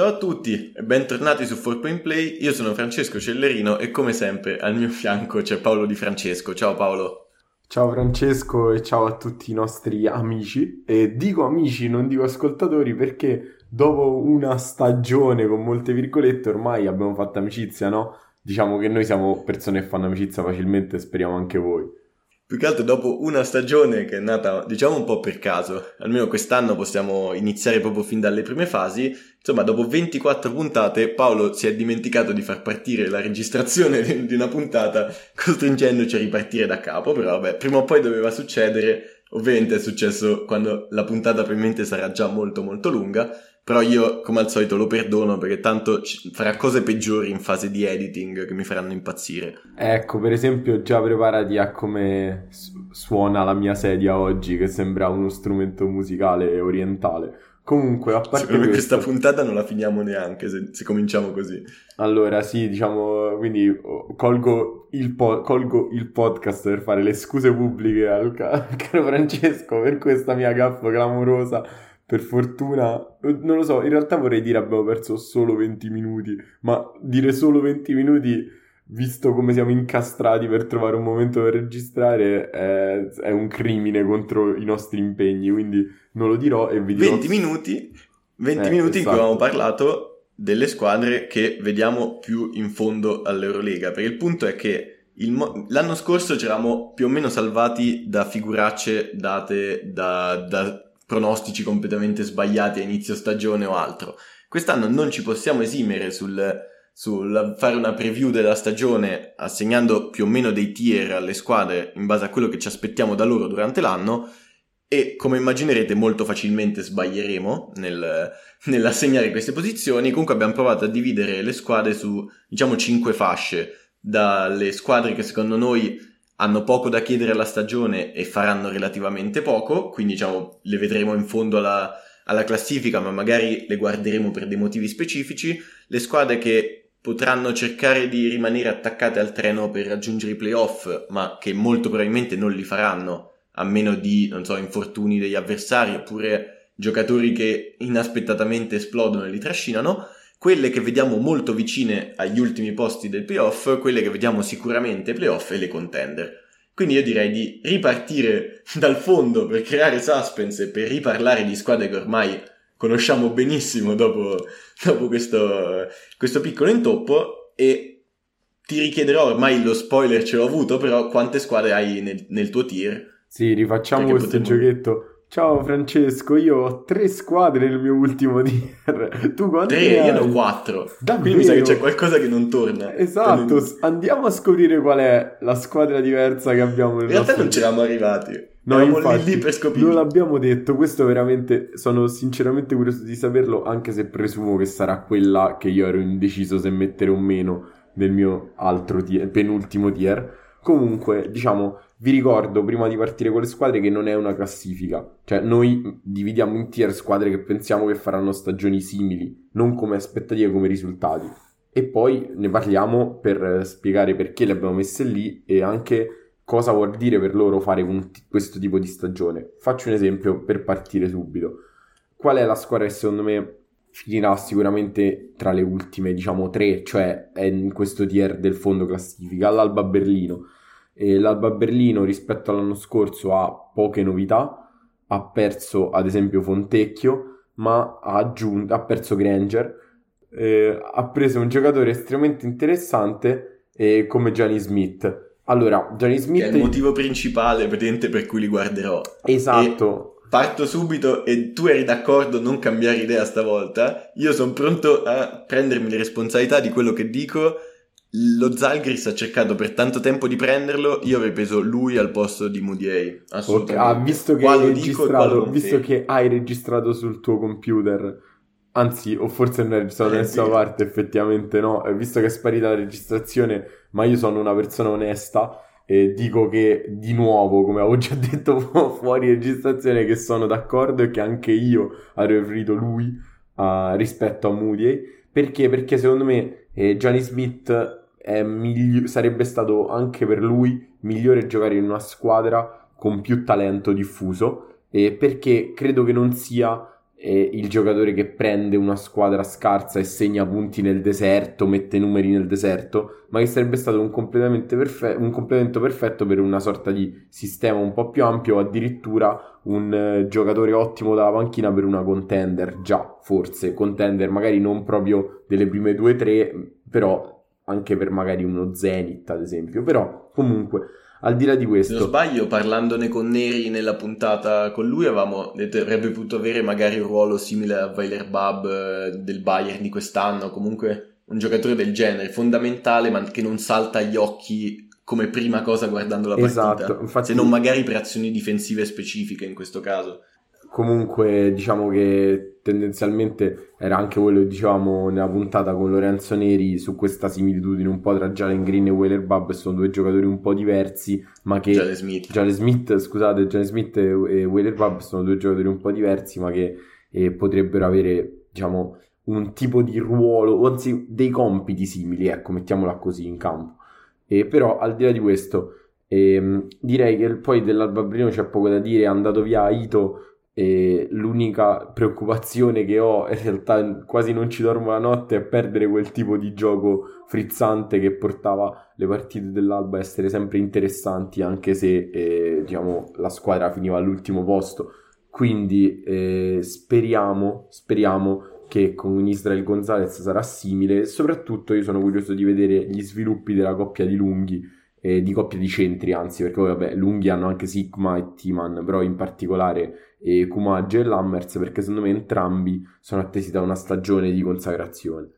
Ciao a tutti e bentornati su 4Point Play, io sono Francesco Cellerino e come sempre al mio fianco c'è Paolo Di Francesco. Ciao Paolo. Ciao Francesco e ciao a tutti i nostri amici. E dico amici, non dico ascoltatori perché dopo una stagione con molte virgolette ormai abbiamo fatto amicizia, no? Diciamo che noi siamo persone che fanno amicizia facilmente, speriamo anche voi. Più che altro dopo una stagione che è nata, diciamo, un po' per caso, almeno quest'anno possiamo iniziare proprio fin dalle prime fasi, insomma, dopo 24 puntate Paolo si è dimenticato di far partire la registrazione di una puntata, costringendoci a ripartire da capo, però vabbè, prima o poi doveva succedere, ovviamente è successo quando la puntata probabilmente sarà già molto molto lunga, però io, come al solito, lo perdono perché tanto farà cose peggiori in fase di editing che mi faranno impazzire. Ecco, per esempio, già preparati a come suona la mia sedia oggi, che sembra uno strumento musicale orientale. Comunque, a parte Secondo questo... questa puntata non la finiamo neanche se, se, cominciamo così. Allora, sì, diciamo, quindi oh, colgo il, po- colgo il podcast per fare le scuse pubbliche al, ca- al caro Francesco per questa mia gaffa clamorosa per fortuna, non lo so, in realtà vorrei dire abbiamo perso solo 20 minuti, ma dire solo 20 minuti, visto come siamo incastrati per trovare un momento per registrare, è, è un crimine contro i nostri impegni, quindi non lo dirò e vi dirò... 20 minuti, 20 eh, minuti esatto. in cui abbiamo parlato delle squadre che vediamo più in fondo all'Eurolega, perché il punto è che Mo- l'anno scorso ci eravamo più o meno salvati da figuracce date da, da pronostici completamente sbagliati a inizio stagione o altro. Quest'anno non ci possiamo esimere sul, sul fare una preview della stagione assegnando più o meno dei tier alle squadre in base a quello che ci aspettiamo da loro durante l'anno e come immaginerete molto facilmente sbaglieremo nel, nell'assegnare queste posizioni. Comunque abbiamo provato a dividere le squadre su diciamo 5 fasce, dalle squadre che secondo noi hanno poco da chiedere alla stagione e faranno relativamente poco, quindi diciamo le vedremo in fondo alla, alla classifica, ma magari le guarderemo per dei motivi specifici. Le squadre che potranno cercare di rimanere attaccate al treno per raggiungere i playoff, ma che molto probabilmente non li faranno, a meno di, non so, infortuni degli avversari oppure giocatori che inaspettatamente esplodono e li trascinano quelle che vediamo molto vicine agli ultimi posti del playoff, quelle che vediamo sicuramente playoff e le contender. Quindi io direi di ripartire dal fondo per creare suspense e per riparlare di squadre che ormai conosciamo benissimo dopo, dopo questo, questo piccolo intoppo e ti richiederò ormai lo spoiler ce l'ho avuto, però quante squadre hai nel, nel tuo tier? Sì, rifacciamo Perché questo potremmo... giochetto. Ciao Francesco, io ho tre squadre nel mio ultimo tier. Tu quante Tre, io ne ho quattro. Davvero? Quindi mi sa che c'è qualcosa che non torna. Esatto, non... andiamo a scoprire qual è la squadra diversa che abbiamo nel In realtà non c'eravamo arrivati. No, Eravamo infatti, lì per scoprire. Non l'abbiamo detto, questo veramente sono sinceramente curioso di saperlo, anche se presumo che sarà quella che io ero indeciso se mettere o meno nel mio altro tier, penultimo tier. Comunque, diciamo, vi ricordo prima di partire con le squadre che non è una classifica, cioè noi dividiamo in tier squadre che pensiamo che faranno stagioni simili, non come aspettative, come risultati. E poi ne parliamo per spiegare perché le abbiamo messe lì e anche cosa vuol dire per loro fare un, questo tipo di stagione. Faccio un esempio per partire subito. Qual è la squadra che secondo me finirà sicuramente tra le ultime, diciamo, tre, cioè è in questo tier del fondo classifica, l'Alba Berlino. E L'Alba Berlino rispetto all'anno scorso ha poche novità, ha perso ad esempio Fontecchio, ma ha, aggiunto, ha perso Granger, eh, ha preso un giocatore estremamente interessante eh, come Gianni Smith. Allora, Gianni Smith... Che è il motivo principale, praticamente, per cui li guarderò. Esatto. E parto subito e tu eri d'accordo non cambiare idea stavolta, io sono pronto a prendermi le responsabilità di quello che dico. Lo Zalgris ha cercato per tanto tempo di prenderlo, io avrei preso lui al posto di Moodier. Okay, ah, visto che, hai registrato, visto che hai registrato sul tuo computer, anzi, o forse non hai registrato da eh, nessuna parte, effettivamente no, eh, visto che è sparita la registrazione, ma io sono una persona onesta e dico che di nuovo, come avevo già detto fuori registrazione, che sono d'accordo e che anche io avrei preferito lui uh, rispetto a Moody. Perché? Perché secondo me eh, Johnny Smith migli- sarebbe stato anche per lui migliore giocare in una squadra con più talento diffuso. Eh, perché credo che non sia è il giocatore che prende una squadra scarsa e segna punti nel deserto, mette numeri nel deserto, ma che sarebbe stato un, perfe- un complemento perfetto per una sorta di sistema un po' più ampio o addirittura un uh, giocatore ottimo dalla panchina per una contender, già forse contender magari non proprio delle prime due o tre, però anche per magari uno Zenith ad esempio, però comunque al di là di questo... Se non sbaglio, parlandone con Neri nella puntata con lui, avevamo detto che avrebbe potuto avere magari un ruolo simile a Weiler Bab eh, del Bayern di quest'anno, comunque un giocatore del genere, fondamentale, ma che non salta agli occhi come prima cosa guardando la partita. Esatto, infatti... Se non magari per azioni difensive specifiche in questo caso comunque diciamo che tendenzialmente era anche quello che dicevamo nella puntata con Lorenzo Neri su questa similitudine un po' tra Jalen Green e Wheeler Bub sono due giocatori un po' diversi ma che Jalen Smith, Jalen Smith scusate Jalen Smith e, Wheeler Bub sono due giocatori un po' diversi ma che eh, potrebbero avere diciamo un tipo di ruolo o anzi dei compiti simili ecco mettiamola così in campo. E però al di là di questo ehm, direi che poi dell'Alba Brino c'è poco da dire è andato via Ito e l'unica preoccupazione che ho, in realtà quasi non ci dormo la notte, è perdere quel tipo di gioco frizzante che portava le partite dell'Alba a essere sempre interessanti, anche se eh, diciamo, la squadra finiva all'ultimo posto. Quindi eh, speriamo, speriamo che con Israel Gonzalez sarà simile. Soprattutto io sono curioso di vedere gli sviluppi della coppia di lunghi eh, di coppia di centri, anzi, perché poi vabbè, lunghi hanno anche Sigma e Timan, però in particolare eh, Kumage e Lammers, perché secondo me entrambi sono attesi da una stagione di consacrazione.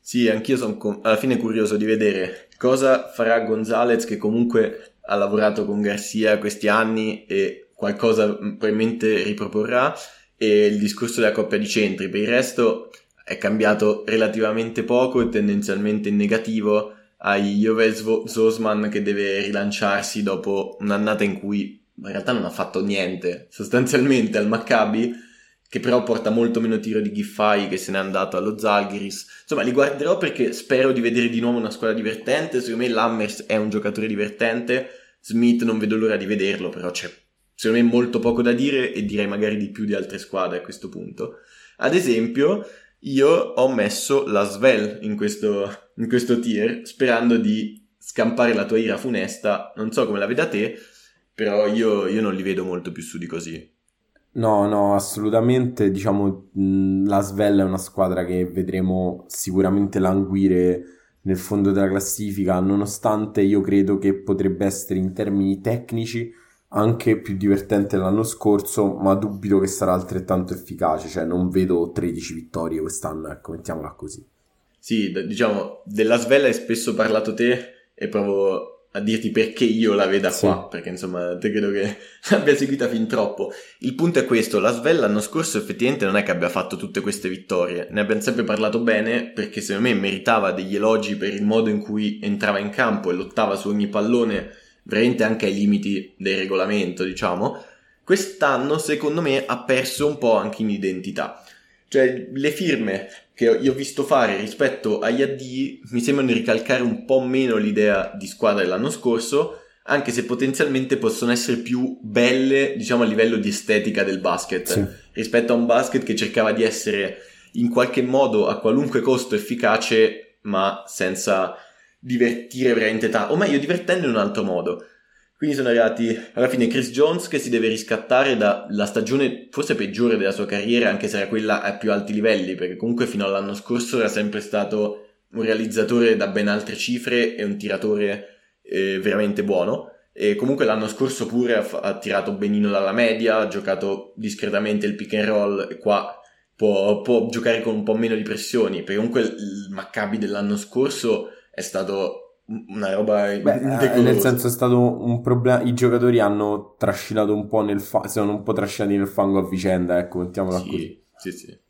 Sì, anch'io sono com- alla fine curioso di vedere cosa farà Gonzalez, che comunque ha lavorato con Garcia questi anni e qualcosa mm, probabilmente riproporrà, e il discorso della coppia di centri. Per il resto è cambiato relativamente poco e tendenzialmente in negativo hai Jovel Zosman che deve rilanciarsi dopo un'annata in cui in realtà non ha fatto niente, sostanzialmente al Maccabi, che però porta molto meno tiro di Giffai che se n'è andato allo Zalgiris. Insomma, li guarderò perché spero di vedere di nuovo una squadra divertente, secondo me Lammers è un giocatore divertente, Smith non vedo l'ora di vederlo, però c'è secondo me molto poco da dire e direi magari di più di altre squadre a questo punto. Ad esempio, io ho messo la Svel in questo, in questo tier sperando di scampare la tua ira funesta. Non so come la veda te, però io, io non li vedo molto più su di così. No, no, assolutamente. Diciamo, la Svel è una squadra che vedremo sicuramente languire nel fondo della classifica, nonostante io credo che potrebbe essere in termini tecnici anche più divertente l'anno scorso, ma dubito che sarà altrettanto efficace, cioè non vedo 13 vittorie quest'anno, ecco, mettiamola così. Sì, diciamo, della svella hai spesso parlato te e provo a dirti perché io la veda sì. qua, perché insomma te credo che l'abbia seguita fin troppo. Il punto è questo, la Svel l'anno scorso effettivamente non è che abbia fatto tutte queste vittorie, ne abbiamo sempre parlato bene perché secondo me meritava degli elogi per il modo in cui entrava in campo e lottava su ogni pallone veramente anche ai limiti del regolamento, diciamo, quest'anno secondo me ha perso un po' anche in identità. Cioè le firme che io ho visto fare rispetto agli AD mi sembrano ricalcare un po' meno l'idea di squadra dell'anno scorso, anche se potenzialmente possono essere più belle, diciamo a livello di estetica del basket, sì. rispetto a un basket che cercava di essere in qualche modo a qualunque costo efficace, ma senza divertire veramente tanto, o meglio divertendo in un altro modo. Quindi sono arrivati alla fine Chris Jones che si deve riscattare dalla stagione forse peggiore della sua carriera, anche se era quella a più alti livelli, perché comunque fino all'anno scorso era sempre stato un realizzatore da ben altre cifre e un tiratore eh, veramente buono. E comunque l'anno scorso pure ha, ha, tirato benino dalla media, ha giocato discretamente il pick and roll e qua può, può giocare con un po' meno di pressioni, perché comunque il Maccabi dell'anno scorso è stato una roba Beh, eh, nel senso è stato un problema i giocatori hanno trascinato un po' nel fango sono un po' trascinati nel fango a vicenda ecco mettiamola sì, così. sì sì.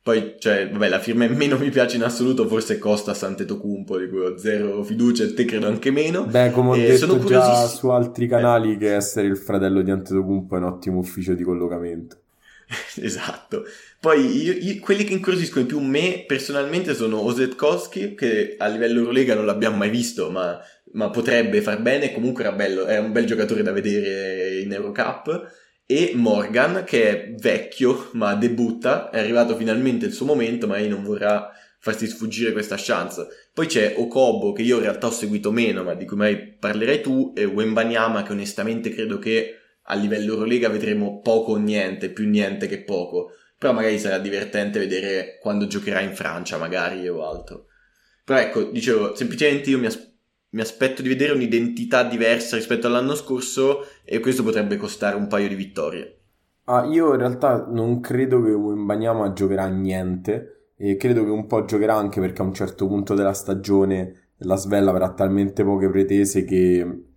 Poi cioè vabbè la firma che meno mi piace in assoluto forse Costa Santetocumpo di cui ho zero fiducia e te credo anche meno. Beh come ho eh, detto già su altri canali eh. che essere il fratello di Antetokounmpo è un ottimo ufficio di collocamento esatto. Poi io, io, quelli che incuriosiscono più me personalmente sono Osetkowski, che a livello Eurolega non l'abbiamo mai visto, ma, ma potrebbe far bene. Comunque era bello, è un bel giocatore da vedere in Eurocup. e Morgan che è vecchio ma debutta, è arrivato finalmente il suo momento ma non vorrà farsi sfuggire questa chance. Poi c'è Okobo che io in realtà ho seguito meno ma di cui mai parlerai tu e Wembanyama che onestamente credo che a livello Eurolega vedremo poco o niente, più niente che poco. Però magari sarà divertente vedere quando giocherà in Francia, magari o altro. Però ecco, dicevo, semplicemente io mi, as- mi aspetto di vedere un'identità diversa rispetto all'anno scorso e questo potrebbe costare un paio di vittorie. Ah, io in realtà non credo che Wembanyama giocherà niente e credo che un po' giocherà anche perché a un certo punto della stagione la Svella avrà talmente poche pretese che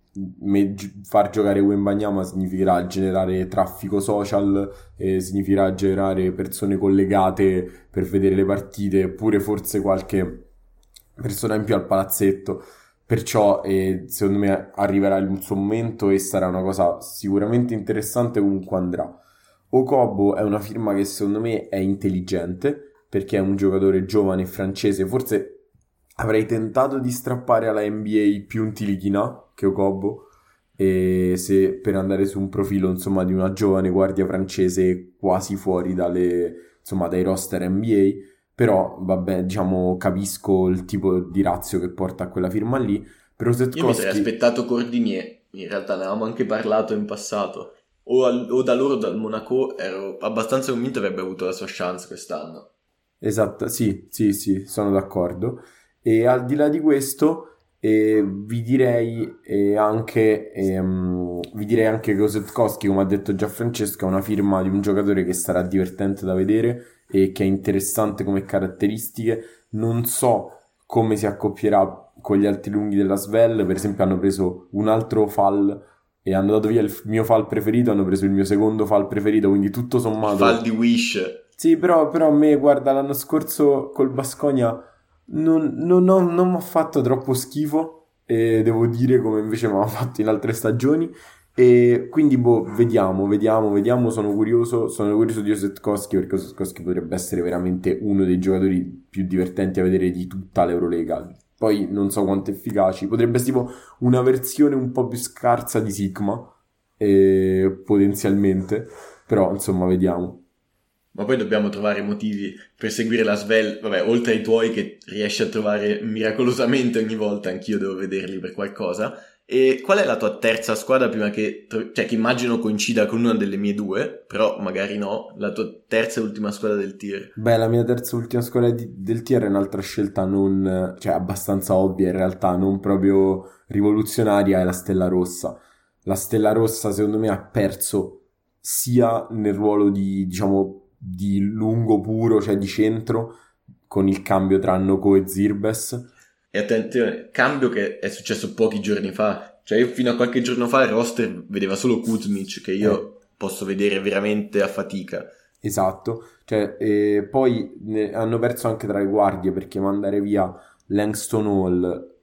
far giocare Wembanyama significherà generare traffico social, eh, significherà generare persone collegate per vedere le partite, eppure forse qualche persona in più al palazzetto. Perciò eh, secondo me arriverà il suo momento e sarà una cosa sicuramente interessante comunque andrà. Okobo è una firma che secondo me è intelligente perché è un giocatore giovane francese, forse avrei tentato di strappare alla NBA più un Tilichina che Okobo e se per andare su un profilo insomma di una giovane guardia francese quasi fuori dalle, insomma, dai roster NBA però vabbè diciamo capisco il tipo di razio che porta a quella firma lì però Setkowski... io mi sarei aspettato Cordinier. In realtà ne avevamo anche parlato in passato. O, al, o da loro dal Monaco ero abbastanza convinto che avrebbe avuto la sua chance quest'anno. Esatto sì sì sì sono d'accordo. E al di là di questo e vi direi eh, anche ehm, vi direi anche che Osetkowski come ha detto già Francesco è una firma di un giocatore che sarà divertente da vedere e che è interessante come caratteristiche. Non so come si accoppierà con gli altri lunghi della Svel. Per esempio hanno preso un altro fall e hanno dato via il mio fall preferito hanno preso il mio secondo fall preferito quindi tutto sommato fall di Wish. Sì però, però a me guarda l'anno scorso col Basconia non, non, non, mi ha fatto troppo schifo, e devo dire come invece mi ha fatto in altre stagioni. E quindi, boh, vediamo, vediamo, vediamo. Sono curioso. Sono curioso di Osetkowski perché Osetkowski potrebbe essere veramente uno dei giocatori più divertenti a vedere di tutta l'Eurolega. Poi non so quanto efficaci. Potrebbe essere tipo una versione un po' più scarsa di Sigma, eh, potenzialmente. Però, insomma, vediamo. Ma poi dobbiamo trovare motivi per seguire la Svel, vabbè, oltre ai tuoi che riesci a trovare miracolosamente ogni volta, anch'io devo vederli per qualcosa. E qual è la tua terza squadra prima che, cioè che immagino coincida con una delle mie due, però magari no, la tua terza e ultima squadra del tier? Beh, la mia terza e ultima squadra di, del tier è un'altra scelta non, cioè abbastanza ovvia in realtà, non proprio rivoluzionaria, è la Stella Rossa. La Stella Rossa secondo me ha perso sia nel ruolo di, diciamo, di lungo puro, cioè di centro, con il cambio tra Noko e Zirbes. E attenzione, cambio che è successo pochi giorni fa. Cioè io fino a qualche giorno fa il roster vedeva solo Kuzmic, che io eh. posso vedere veramente a fatica. Esatto, cioè, eh, poi ne, hanno perso anche tra le guardie perché mandare via Langston Hall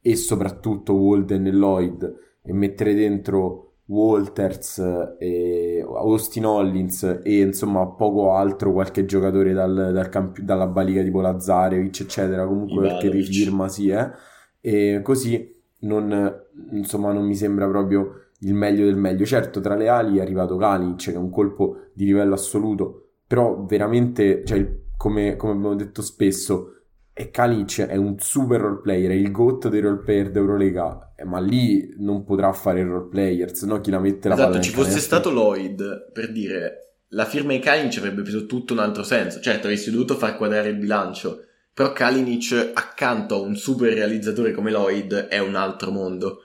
e soprattutto Walden e Lloyd e mettere dentro Walters, e Austin Hollins e insomma poco altro, qualche giocatore dal, dal camp- dalla baliga tipo Lazzarevic eccetera, comunque Ivanovic. perché rifirma sì eh. e così non, insomma non mi sembra proprio il meglio del meglio. Certo, tra le ali è arrivato Kalinic, che è un colpo di livello assoluto, però veramente, cioè, come, come abbiamo detto spesso, e Kalic è un super role player, è il GOAT dei role player d'Eurolega, eh, ma lì non potrà fare il role player, se no chi la mette la esatto, palla ci fosse stato Lloyd, per dire, la firma di Kalinic avrebbe preso tutto un altro senso. Certo, avresti dovuto far quadrare il bilancio, però Kalinic accanto a un super realizzatore come Lloyd è un altro mondo.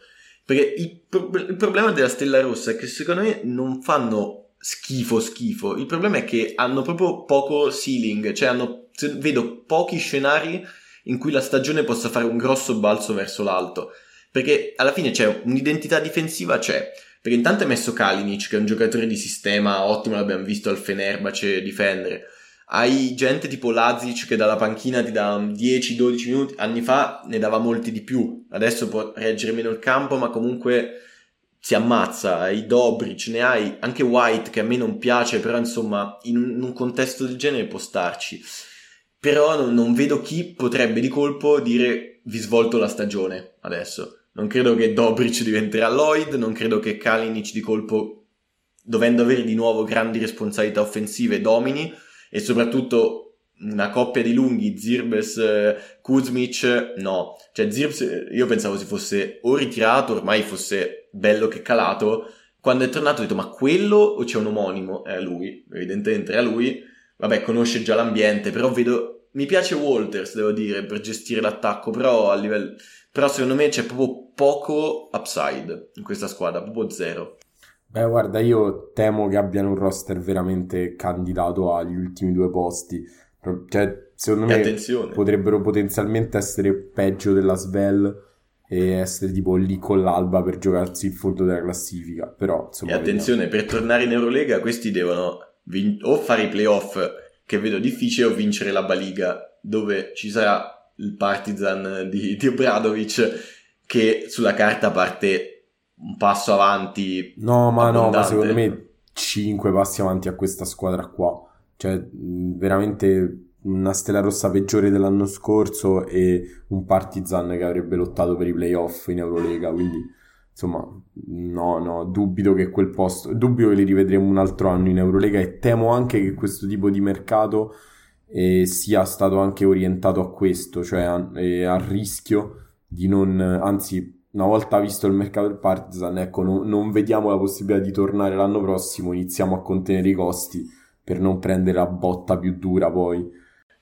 Perché il, pro- il problema della Stella Rossa è che secondo me non fanno schifo schifo, il problema è che hanno proprio poco ceiling, cioè hanno vedo pochi scenari in cui la stagione possa fare un grosso balzo verso l'alto. Perché alla fine c'è un'identità difensiva, c'è. Perché intanto è messo Kalinic, che è un giocatore di sistema ottimo, l'abbiamo visto al Fenerbahce difendere. Hai gente tipo Lazic che dalla panchina ti dà 10-12 minuti, anni fa ne dava molti di più, adesso può reggere meno il campo, ma comunque si ammazza, hai Dobric, ne hai anche White che a me non piace, però insomma in un contesto del genere può starci però non, non, vedo chi potrebbe di colpo dire vi svolto la stagione adesso. Non credo che Dobric diventerà Lloyd, non credo che Kalinic di colpo dovendo avere di nuovo grandi responsabilità offensive, domini e soprattutto una coppia di lunghi, Zirbes, eh, Kuzmic, no. Cioè Zirbes io pensavo si fosse o ritirato, ormai fosse bello che calato. Quando è tornato ho detto ma quello o c'è un omonimo? È lui, evidentemente era lui. Vabbè, conosce già l'ambiente, però vedo... Mi piace Walters, devo dire, per gestire l'attacco, però a livello... Però secondo me c'è proprio poco upside in questa squadra, proprio zero. Beh, guarda, io temo che abbiano un roster veramente candidato agli ultimi due posti cioè, secondo me attenzione. potrebbero potenzialmente essere peggio della Svel e essere tipo lì con l'Alba per giocarsi il fondo della classifica. Però, insomma, e attenzione, vediamo. per tornare in Eurolega questi devono vin- o fare i playoff, che vedo difficile, o vincere la Baliga, dove ci sarà il Partizan di, di Obradovic, che sulla carta parte un passo avanti. No, ma abbondante. no, ma secondo me 5 passi avanti a questa squadra qua. Cioè, veramente una stella rossa peggiore dell'anno scorso e un Partizan che avrebbe lottato per i playoff in Eurolega, quindi insomma, no, no, dubito che quel posto, dubito che li rivedremo un altro anno in Eurolega e temo anche che questo tipo di mercato eh, sia stato anche orientato a questo, cioè a, eh, al rischio di non, anzi, una volta visto il mercato del Partizan, ecco, no, non vediamo la possibilità di tornare l'anno prossimo, iniziamo a contenere i costi per non prendere la botta più dura poi.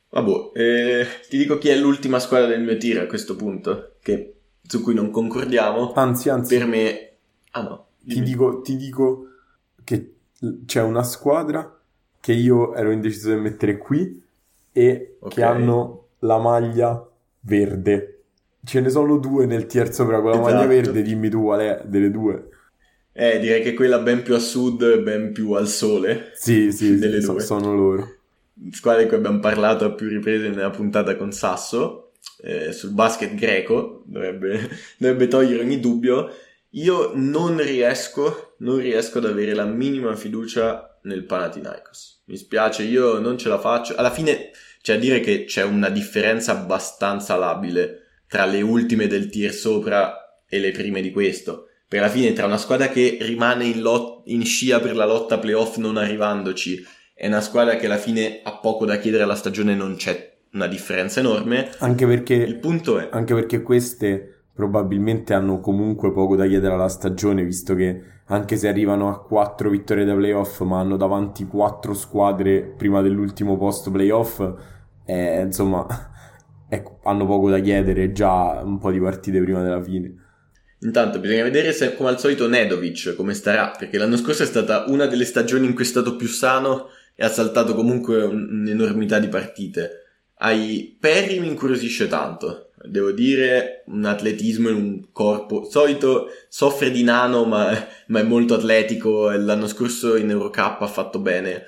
Vabbè, eh, ti dico chi è l'ultima squadra del mio tiro a questo punto, che, su cui non concordiamo. Anzi, anzi. Per me... Ah no. Ti dico, ti dico che c'è una squadra che io ero indeciso di mettere qui e okay. che hanno la maglia verde. Ce ne sono due nel tier sopra con la esatto. maglia verde, dimmi tu qual è delle due. Eh, direi che quella ben più a sud, ben più al sole. Sì, sì, delle sì, due. sono loro. Squadra di cui abbiamo parlato a più riprese nella puntata con Sasso, eh, sul basket greco, dovrebbe, dovrebbe togliere ogni dubbio. Io non riesco, non riesco ad avere la minima fiducia nel Panathinaikos. Mi spiace, io non ce la faccio. Alla fine c'è a dire che c'è una differenza abbastanza labile tra le ultime del tier sopra e le prime di questo per alla fine tra una squadra che rimane in, lot- in scia per la lotta playoff non arrivandoci e una squadra che alla fine ha poco da chiedere alla stagione non c'è una differenza enorme. Anche perché, il punto è... Anche perché queste probabilmente hanno comunque poco da chiedere alla stagione, visto che anche se arrivano a 4 vittorie da playoff, ma hanno davanti 4 squadre prima dell'ultimo posto playoff, eh, insomma, ecco, hanno poco da chiedere già un po' di partite prima della fine. Intanto bisogna vedere se, come al solito, Nedovic come starà, perché l'anno scorso è stata una delle stagioni in cui è stato più sano e ha saltato comunque un'enormità di partite. Ai Perry mi incuriosisce tanto, devo dire, un atletismo in un corpo. Solito soffre di nano, ma, ma è molto atletico. L'anno scorso in Eurocup ha fatto bene.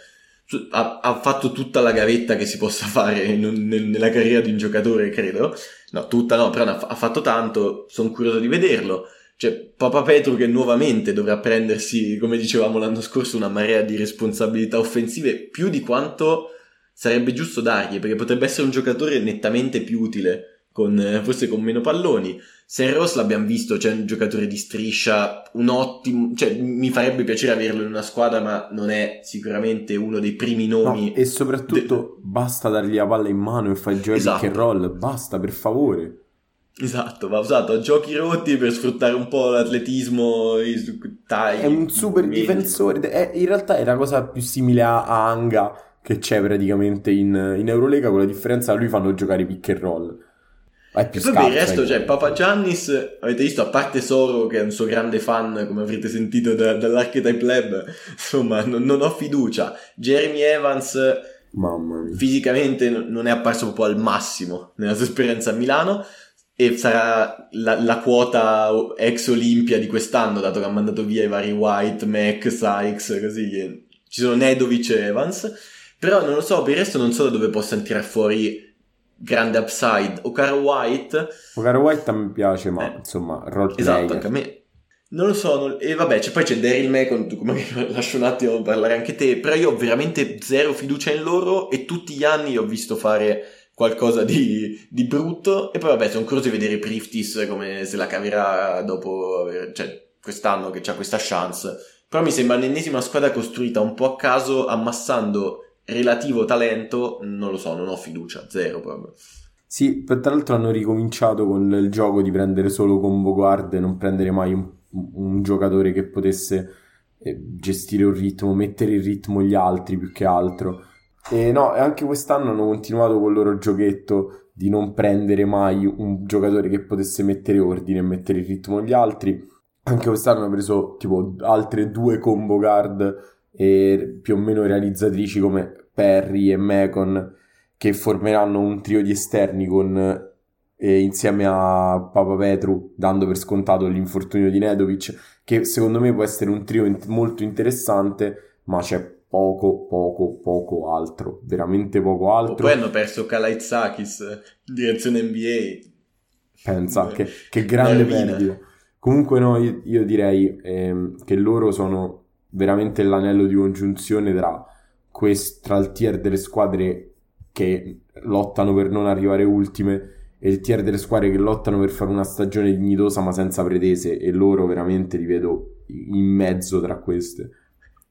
Ha, ha, fatto tutta la gavetta che si possa fare in, nel, nella carriera di un giocatore, credo. No, tutta no, però ha fatto tanto, sono curioso di vederlo. Cioè, Papa Petru che nuovamente dovrà prendersi, come dicevamo l'anno scorso, una marea di responsabilità offensive più di quanto sarebbe giusto dargli, perché potrebbe essere un giocatore nettamente più utile, con, forse con meno palloni. Sen Ross l'abbiamo visto, c'è un giocatore di striscia, un ottimo, cioè mi farebbe piacere averlo in una squadra, ma non è sicuramente uno dei primi nomi. No, e soprattutto de... basta dargli la palla in mano e fai il gioco esatto. and roll, basta per favore. Esatto, va usato a giochi rotti per sfruttare un po' l'atletismo, tagli. È un super difensore, è, in realtà è la cosa più simile a Anga che c'è praticamente in, in Eurolega, con la differenza che lui fanno giocare pick and roll è più e poi per il resto, cioè, Papa Giannis, avete visto, a parte Soro, che è un suo grande fan, come avrete sentito da, dall'Archetype Lab, insomma, non, non, ho fiducia. Jeremy Evans, fisicamente non è apparso proprio al massimo nella sua esperienza a Milano, e sarà la, la, quota ex Olimpia di quest'anno, dato che ha mandato via i vari White, Mac, Sykes, così. Ci sono Nedovic e Evans. Però non lo so, per il resto non so da dove possano tirare fuori grande upside. O Caro White. O Caro White a me piace, ma eh, insomma, role Esatto, anche a me. Non lo so, non... e vabbè, c'è, poi c'è Daryl Macon, tu come lascio un attimo parlare anche te, però io ho veramente zero fiducia in loro e tutti gli anni ho visto fare qualcosa di, di brutto e poi vabbè sono curioso di vedere Priftis come se la caverà dopo, cioè quest'anno che c'ha questa chance Però mi sembra l'ennesima squadra costruita un po' a caso, ammassando relativo talento, non lo so, non ho fiducia, zero proprio. Sì, tra l'altro hanno ricominciato con il gioco di prendere solo combo guard e non prendere mai un, un giocatore che potesse eh, gestire un ritmo, mettere in ritmo gli altri più che altro. E no, anche quest'anno hanno continuato con il loro giochetto di non prendere mai un giocatore che potesse mettere ordine e mettere in ritmo gli altri. Anche quest'anno hanno preso tipo altre due combo guard più o meno realizzatrici come Perry e Macon che formeranno un trio di esterni con, eh, insieme a Papa Petru, dando per scontato l'infortunio di Nedovic, che secondo me può essere un trio in- molto interessante, ma c'è poco, poco, poco altro, veramente poco altro. Poi hanno perso Kalaitzakis in direzione NBA. Pensa, che, che grande perdita. Comunque no, io, io direi ehm, che loro sono veramente l'anello di congiunzione tra, quest- tra il tier delle squadre che lottano per non arrivare ultime e il tier delle squadre che lottano per fare una stagione dignitosa ma senza pretese e loro veramente li vedo in mezzo tra queste.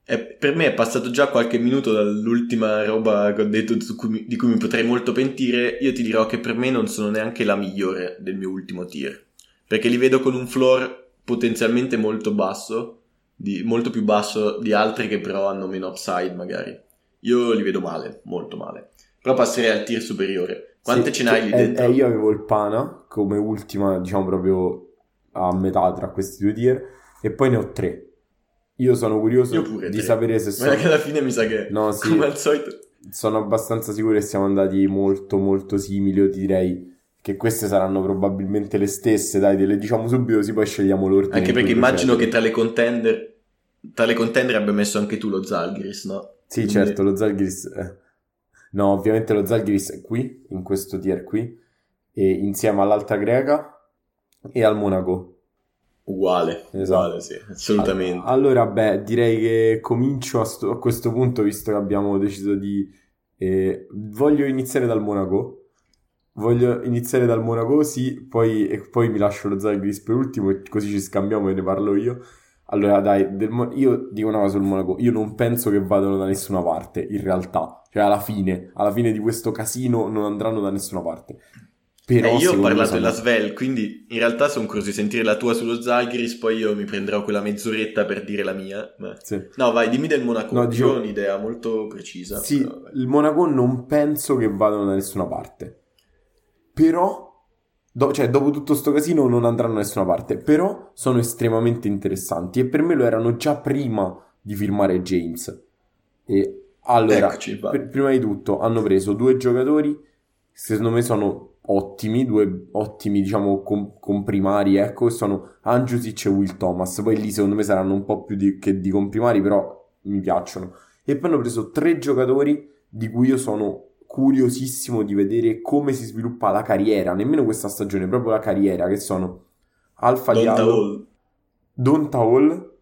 Eh, per me è passato già qualche minuto dall'ultima roba che ho detto di cui, di cui mi potrei molto pentire. Io ti dirò che per me non sono neanche la migliore del mio ultimo tier. Perché li vedo con un floor potenzialmente molto basso, di, molto più basso di altri che però hanno meno upside magari. Io li vedo male, molto male. Però passerei al tier superiore. Quante sì, ce n'hai lì dentro? Eh, io avevo il Pana come ultima, diciamo proprio a metà tra questi due tier. E poi ne ho tre. Io sono curioso Io di sapere se sono... Ma che alla fine mi sa che, no, sì, come al solito... Sono abbastanza sicuro che siamo andati molto molto simili, io direi che queste saranno probabilmente le stesse, dai, te le diciamo subito, così poi scegliamo l'ordine. Anche perché immagino che tra le contender, tra le contender abbia messo anche tu lo Zalgiris, no? Sì, Quindi... certo, lo Zalgiris... Eh. No, ovviamente lo Zalgiris è qui, in questo tier qui, e insieme all'altra greca e al Monaco. Uguale, esatto. uguale, sì, assolutamente. Allora, beh, direi che comincio a, sto, a questo punto, visto che abbiamo deciso di... Eh, voglio iniziare dal Monaco. Voglio iniziare dal Monaco, sì, poi, e poi mi lascio lo Zalgiris per ultimo, così ci scambiamo e ne parlo io. Allora, dai, del, io dico una cosa sul Monaco, io non penso che vadano da nessuna parte, in realtà. Cioè, alla fine, alla fine di questo casino non andranno da nessuna parte. Però, eh, io ho parlato della Svel, quindi in realtà sono curioso di sentire la tua sullo Zalgiris, poi io mi prenderò quella mezz'oretta per dire la mia. Sì. No, vai, dimmi del Monaco. No, dicevo... ho un'idea molto precisa. Sì, però, il Monaco non penso che vadano da nessuna parte. Però, do... cioè, dopo tutto questo casino non andranno da nessuna parte. Però sono estremamente interessanti e per me lo erano già prima di firmare James. E allora, Eccoci, pr- prima di tutto, hanno preso due giocatori secondo me sono ottimi, due ottimi diciamo com- comprimari, ecco, sono Angiusic e Will Thomas, poi lì secondo me saranno un po' più di, che di comprimari, però mi piacciono. E poi hanno preso tre giocatori di cui io sono curiosissimo di vedere come si sviluppa la carriera, nemmeno questa stagione, proprio la carriera, che sono Alfa Don Diallo, Donta Hall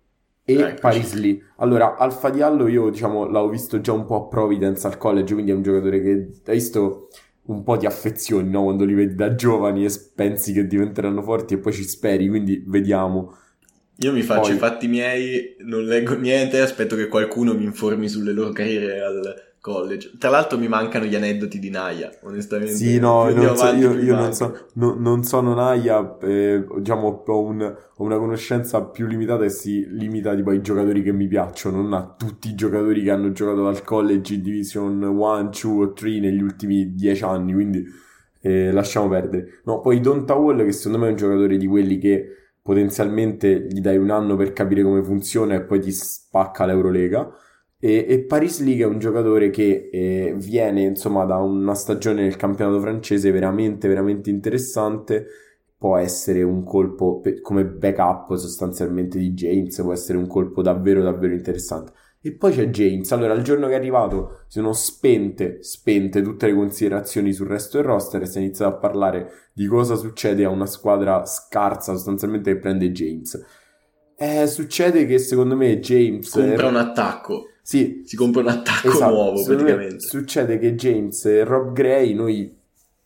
e Eccoci. Paris Lee. Allora, Alfa Diallo io diciamo l'avevo visto già un po' a Providence al college, quindi è un giocatore che hai visto un po' di affezione, no? Quando li vedi da giovani e pensi che diventeranno forti e poi ci speri, quindi vediamo. Io mi faccio poi... i fatti miei, non leggo niente, aspetto che qualcuno mi informi sulle loro carriere al college. Tra l'altro mi mancano gli aneddoti di Naya, onestamente. Sì, no, non so, io, io non, so, no, non, sono Naya, eh, diciamo ho, un, ho, una conoscenza più limitata e si limita tipo ai giocatori che mi piacciono, non a tutti i giocatori che hanno giocato al college in Division 1, 2 o 3 negli ultimi 10 anni, quindi eh, lasciamo perdere. No, poi Donta Wall che secondo me è un giocatore di quelli che potenzialmente gli dai un anno per capire come funziona e poi ti spacca l'Eurolega. E, e Paris League è un giocatore che eh, viene insomma da una stagione nel campionato francese veramente veramente interessante. Può essere un colpo pe- come backup sostanzialmente di James può essere un colpo davvero davvero interessante. E poi c'è James. Allora il giorno che è arrivato si sono spente spente tutte le considerazioni sul resto del roster e si è iniziato a parlare di cosa succede a una squadra scarsa sostanzialmente che prende James. Eh, succede che secondo me James compra un attacco sì. Si compra un attacco esatto. nuovo praticamente. Succede che James e Rob Gray, noi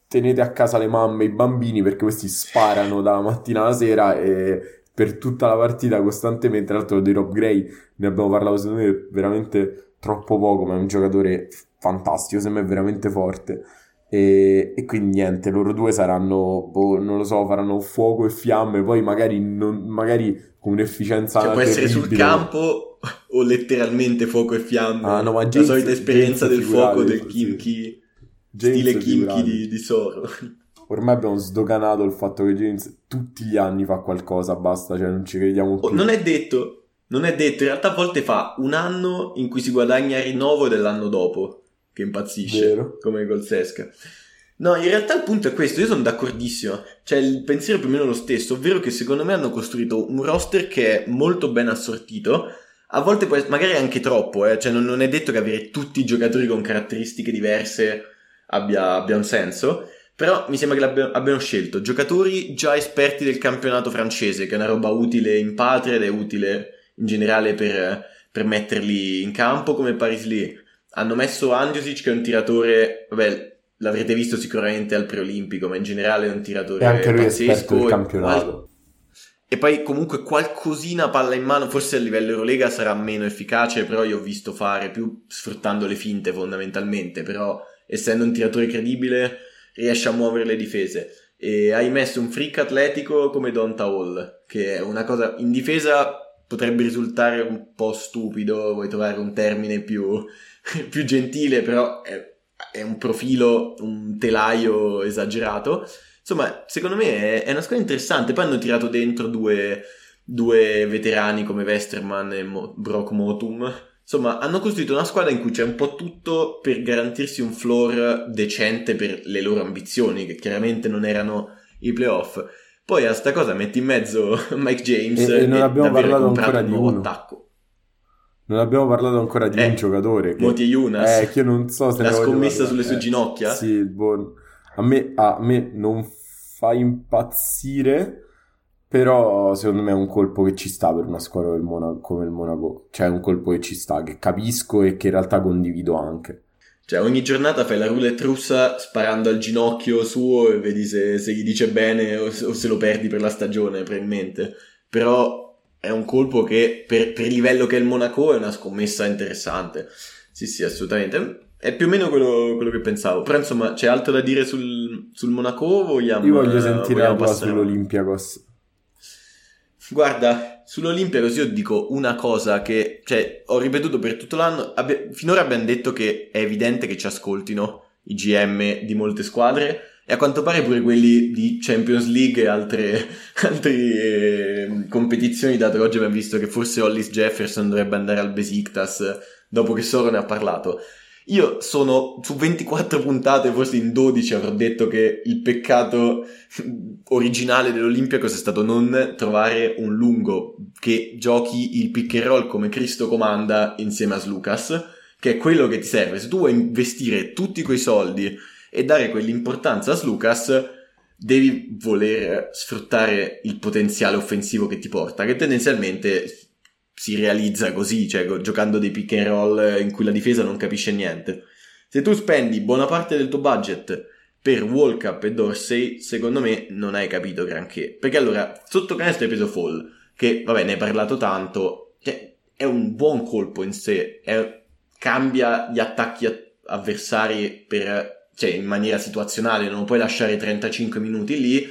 tenete a casa le mamme e i bambini perché questi sparano dalla mattina alla sera e per tutta la partita costantemente. Tra l'altro di Rob Gray ne abbiamo parlato secondo me veramente troppo poco, ma è un giocatore fantastico, sembra veramente forte. E, e, quindi niente, loro due saranno, boh, non lo so, faranno fuoco e fiamme, poi magari, non, magari con un'efficienza cioè, può essere sul campo o letteralmente fuoco e fiamme. Ah, no, ma James, la solita esperienza James del fuoco del Kimchi, stile Kimchi di, di Soro. Ormai abbiamo sdoganato il fatto che James tutti gli anni fa qualcosa, basta, cioè non ci crediamo più. Oh, non è detto, non è detto, in realtà a volte fa un anno in cui si guadagna il rinnovo dell'anno dopo che impazzisce, Vero. come Golsesca. No, in realtà il punto è questo, io sono d'accordissimo, cioè il pensiero è più o meno lo stesso, ovvero che secondo me hanno costruito un roster che è molto ben assortito, a volte può magari anche troppo, eh? cioè non, non, è detto che avere tutti i giocatori con caratteristiche diverse abbia, abbia un senso, però mi sembra che abbiano scelto giocatori già esperti del campionato francese, che è una roba utile in patria ed è utile in generale per, per metterli in campo come Paris Lee hanno messo Andjusic che è un tiratore, vabbè, l'avrete visto sicuramente al preolimpico, ma in generale è un tiratore e anche lui pazzesco. Del campionato. E poi comunque qualcosina palla in mano, forse a livello Eurolega sarà meno efficace, però io ho visto fare più sfruttando le finte fondamentalmente, però essendo un tiratore credibile riesce a muovere le difese. E hai messo un freak atletico come Donta Hall, che è una cosa in difesa potrebbe risultare un po' stupido, vuoi trovare un termine più più gentile, però è, è, un profilo, un telaio esagerato. Insomma, secondo me è, è una squadra interessante. Poi hanno tirato dentro due, due veterani come Westerman e Mo- Brock Motum. Insomma, hanno costruito una squadra in cui c'è un po' tutto per garantirsi un floor decente per le loro ambizioni, che chiaramente non erano i playoff. Poi a sta cosa metti in mezzo Mike James e, e non abbiamo parlato ancora di un attacco. Non abbiamo parlato ancora di eh, un giocatore. Che... Moti Yunas. Eh, che io non so se La scommessa sulle sue eh, ginocchia? Sì, buon... a, me, a me non fa impazzire, però secondo me è un colpo che ci sta per una squadra Monaco, come il Monaco. Cioè è un colpo che ci sta, che capisco e che in realtà condivido anche. Cioè ogni giornata fai la roulette russa sparando al ginocchio suo e vedi se, se gli dice bene o, o se lo perdi per la stagione, probabilmente. Però è un colpo che per, per, il livello che è il Monaco è una scommessa interessante. Sì, sì, assolutamente. È più o meno quello, quello che pensavo. Però insomma, c'è altro da dire sul, sul Monaco? Vogliamo, Io voglio sentire la tua sull'Olympiakos. Guarda, sull'Olympiakos io dico una cosa che, cioè, ho ripetuto per tutto l'anno. Abbi- finora abbiamo detto che è evidente che ci ascoltino i GM di molte squadre e a quanto pare pure quelli di Champions League e altre, altre eh, competizioni, dato che oggi abbiamo visto che forse Hollis Jefferson dovrebbe andare al Besiktas dopo che Soro ne ha parlato. Io sono su 24 puntate, forse in 12 avrò detto che il peccato originale dell'Olympiacos è stato non trovare un lungo che giochi il pick and roll come Cristo comanda insieme a Slucas, che è quello che ti serve. Se tu vuoi investire tutti quei soldi e dare quell'importanza a Slucas, devi voler sfruttare il potenziale offensivo che ti porta, che tendenzialmente si realizza così, cioè giocando dei pick and roll in cui la difesa non capisce niente. Se tu spendi buona parte del tuo budget per Walkup e Dorsey, secondo me non hai capito granché. Perché allora, sotto canestro hai preso Fall, che vabbè ne hai parlato tanto, cioè, è un buon colpo in sé, è, cambia gli attacchi avversari per cioè in maniera situazionale, non puoi lasciare 35 minuti lì,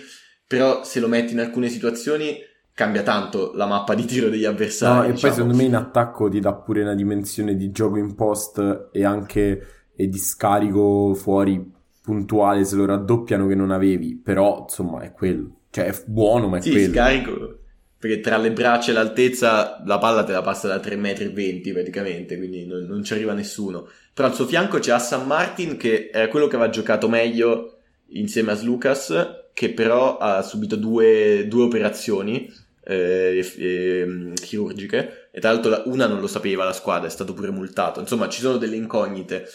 però se lo metti in alcune situazioni cambia tanto la mappa di tiro degli avversari. No, e diciamo. poi secondo me in attacco ti dà pure una dimensione di gioco in post e anche e di scarico fuori puntuale se lo raddoppiano che non avevi, però insomma è quello. Cioè è buono, ma è sì, quello. Scarico perché tra le braccia e l'altezza la palla te la passa da 3,20 m praticamente, quindi non, non ci arriva nessuno. Però al suo fianco c'è Hassan Martin che era quello che aveva giocato meglio insieme a Slucas, che però ha subito due, due operazioni eh, eh, chirurgiche e tra l'altro una non lo sapeva la squadra, è stato pure multato. Insomma, ci sono delle incognite.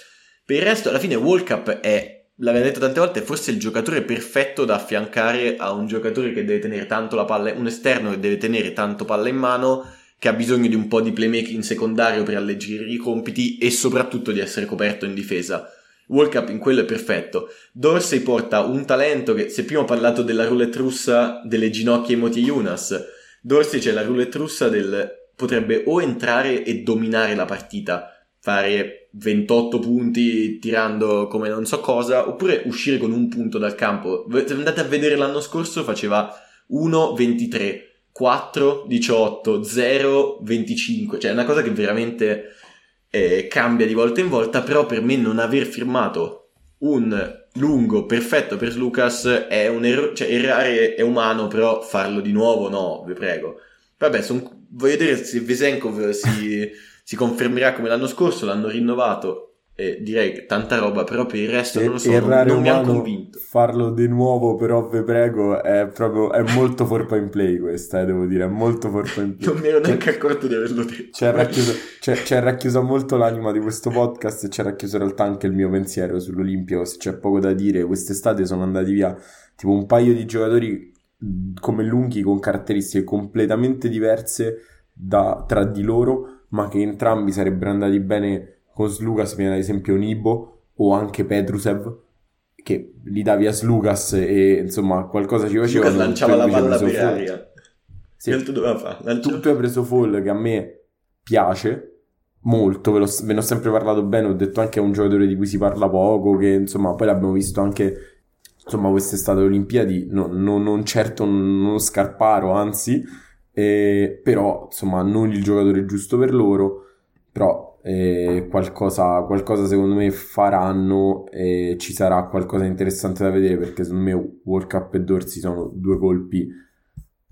Per il resto, alla fine, World Cup è l'abbiamo detto tante volte, forse il giocatore perfetto da affiancare a un giocatore che deve tenere tanto la palla, un esterno che deve tenere tanto palla in mano, che ha bisogno di un po' di playmaking secondario per alleggerire i compiti e soprattutto di essere coperto in difesa. World Cup in quello è perfetto. Dorsey porta un talento che, se prima ho parlato della roulette russa delle ginocchia e Moti Yunas, Dorsey c'è la roulette russa del potrebbe o entrare e dominare la partita, fare 28 punti tirando come non so cosa, oppure uscire con un punto dal campo. Se andate a vedere l'anno scorso faceva 1, 23, 4, 18, 0, 25, cioè è una cosa che veramente eh, cambia di volta in volta, però per me non aver firmato un lungo perfetto per Lucas è un errore, cioè errare è umano, però farlo di nuovo no, vi prego. Vabbè, son, voglio vedere se Vesenkov si, si confermerà come l'anno scorso, l'hanno rinnovato eh, direi tanta roba, però per il resto non lo so, non, non mi hanno convinto. Farlo di nuovo, però vi prego, è proprio è molto for in play questa, eh, devo dire, è molto for in play. non mi ero neanche accorto di averlo detto. C'è racchiuso, c'è, c'è racchiusa molto l'anima di questo podcast e c'è racchiuso in realtà anche il mio pensiero sull'Olimpio, se c'è poco da dire, quest'estate sono andati via tipo un paio di giocatori come lunghi con caratteristiche completamente diverse da, tra di loro, ma che entrambi sarebbero andati bene con Slugas viene ad esempio Nibo o anche Petrusev che li davi a Slugas e insomma qualcosa ci faceva Slugas lanciava la palla per aria sì. che altro doveva fare? tu, tu hai preso Fall che a me piace molto, ve, ve ne ho sempre parlato bene, ho detto anche a un giocatore di cui si parla poco, che insomma poi l'abbiamo visto anche insomma quest'estate Olimpiadi, no, no, non certo uno scarparo, anzi, eh, però insomma non il giocatore giusto per loro, però eh, qualcosa, qualcosa secondo me faranno e ci sarà qualcosa interessante da vedere perché secondo me World Cup e Dorsi sono due colpi.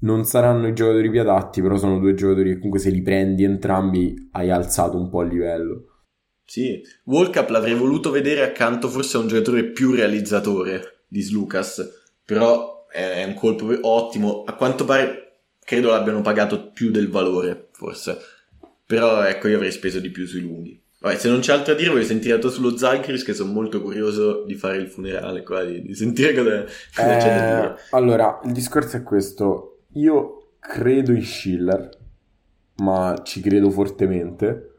Non saranno i giocatori più adatti però sono due giocatori che comunque se li prendi entrambi hai alzato un po' il livello. Sì, World l'avrei voluto vedere accanto forse a un giocatore più realizzatore di Slucas però è un colpo ottimo. A quanto pare credo l'abbiano pagato più del valore forse però ecco, io avrei speso di più sui lunghi. Vabbè, se non c'è altro da dire, voglio sentire tu sullo Zalgiris, che sono molto curioso di fare il funerale qua, di, di sentire cosa, cosa eh, c'è da dire. Allora, il discorso è questo. Io credo in Schiller, ma ci credo fortemente,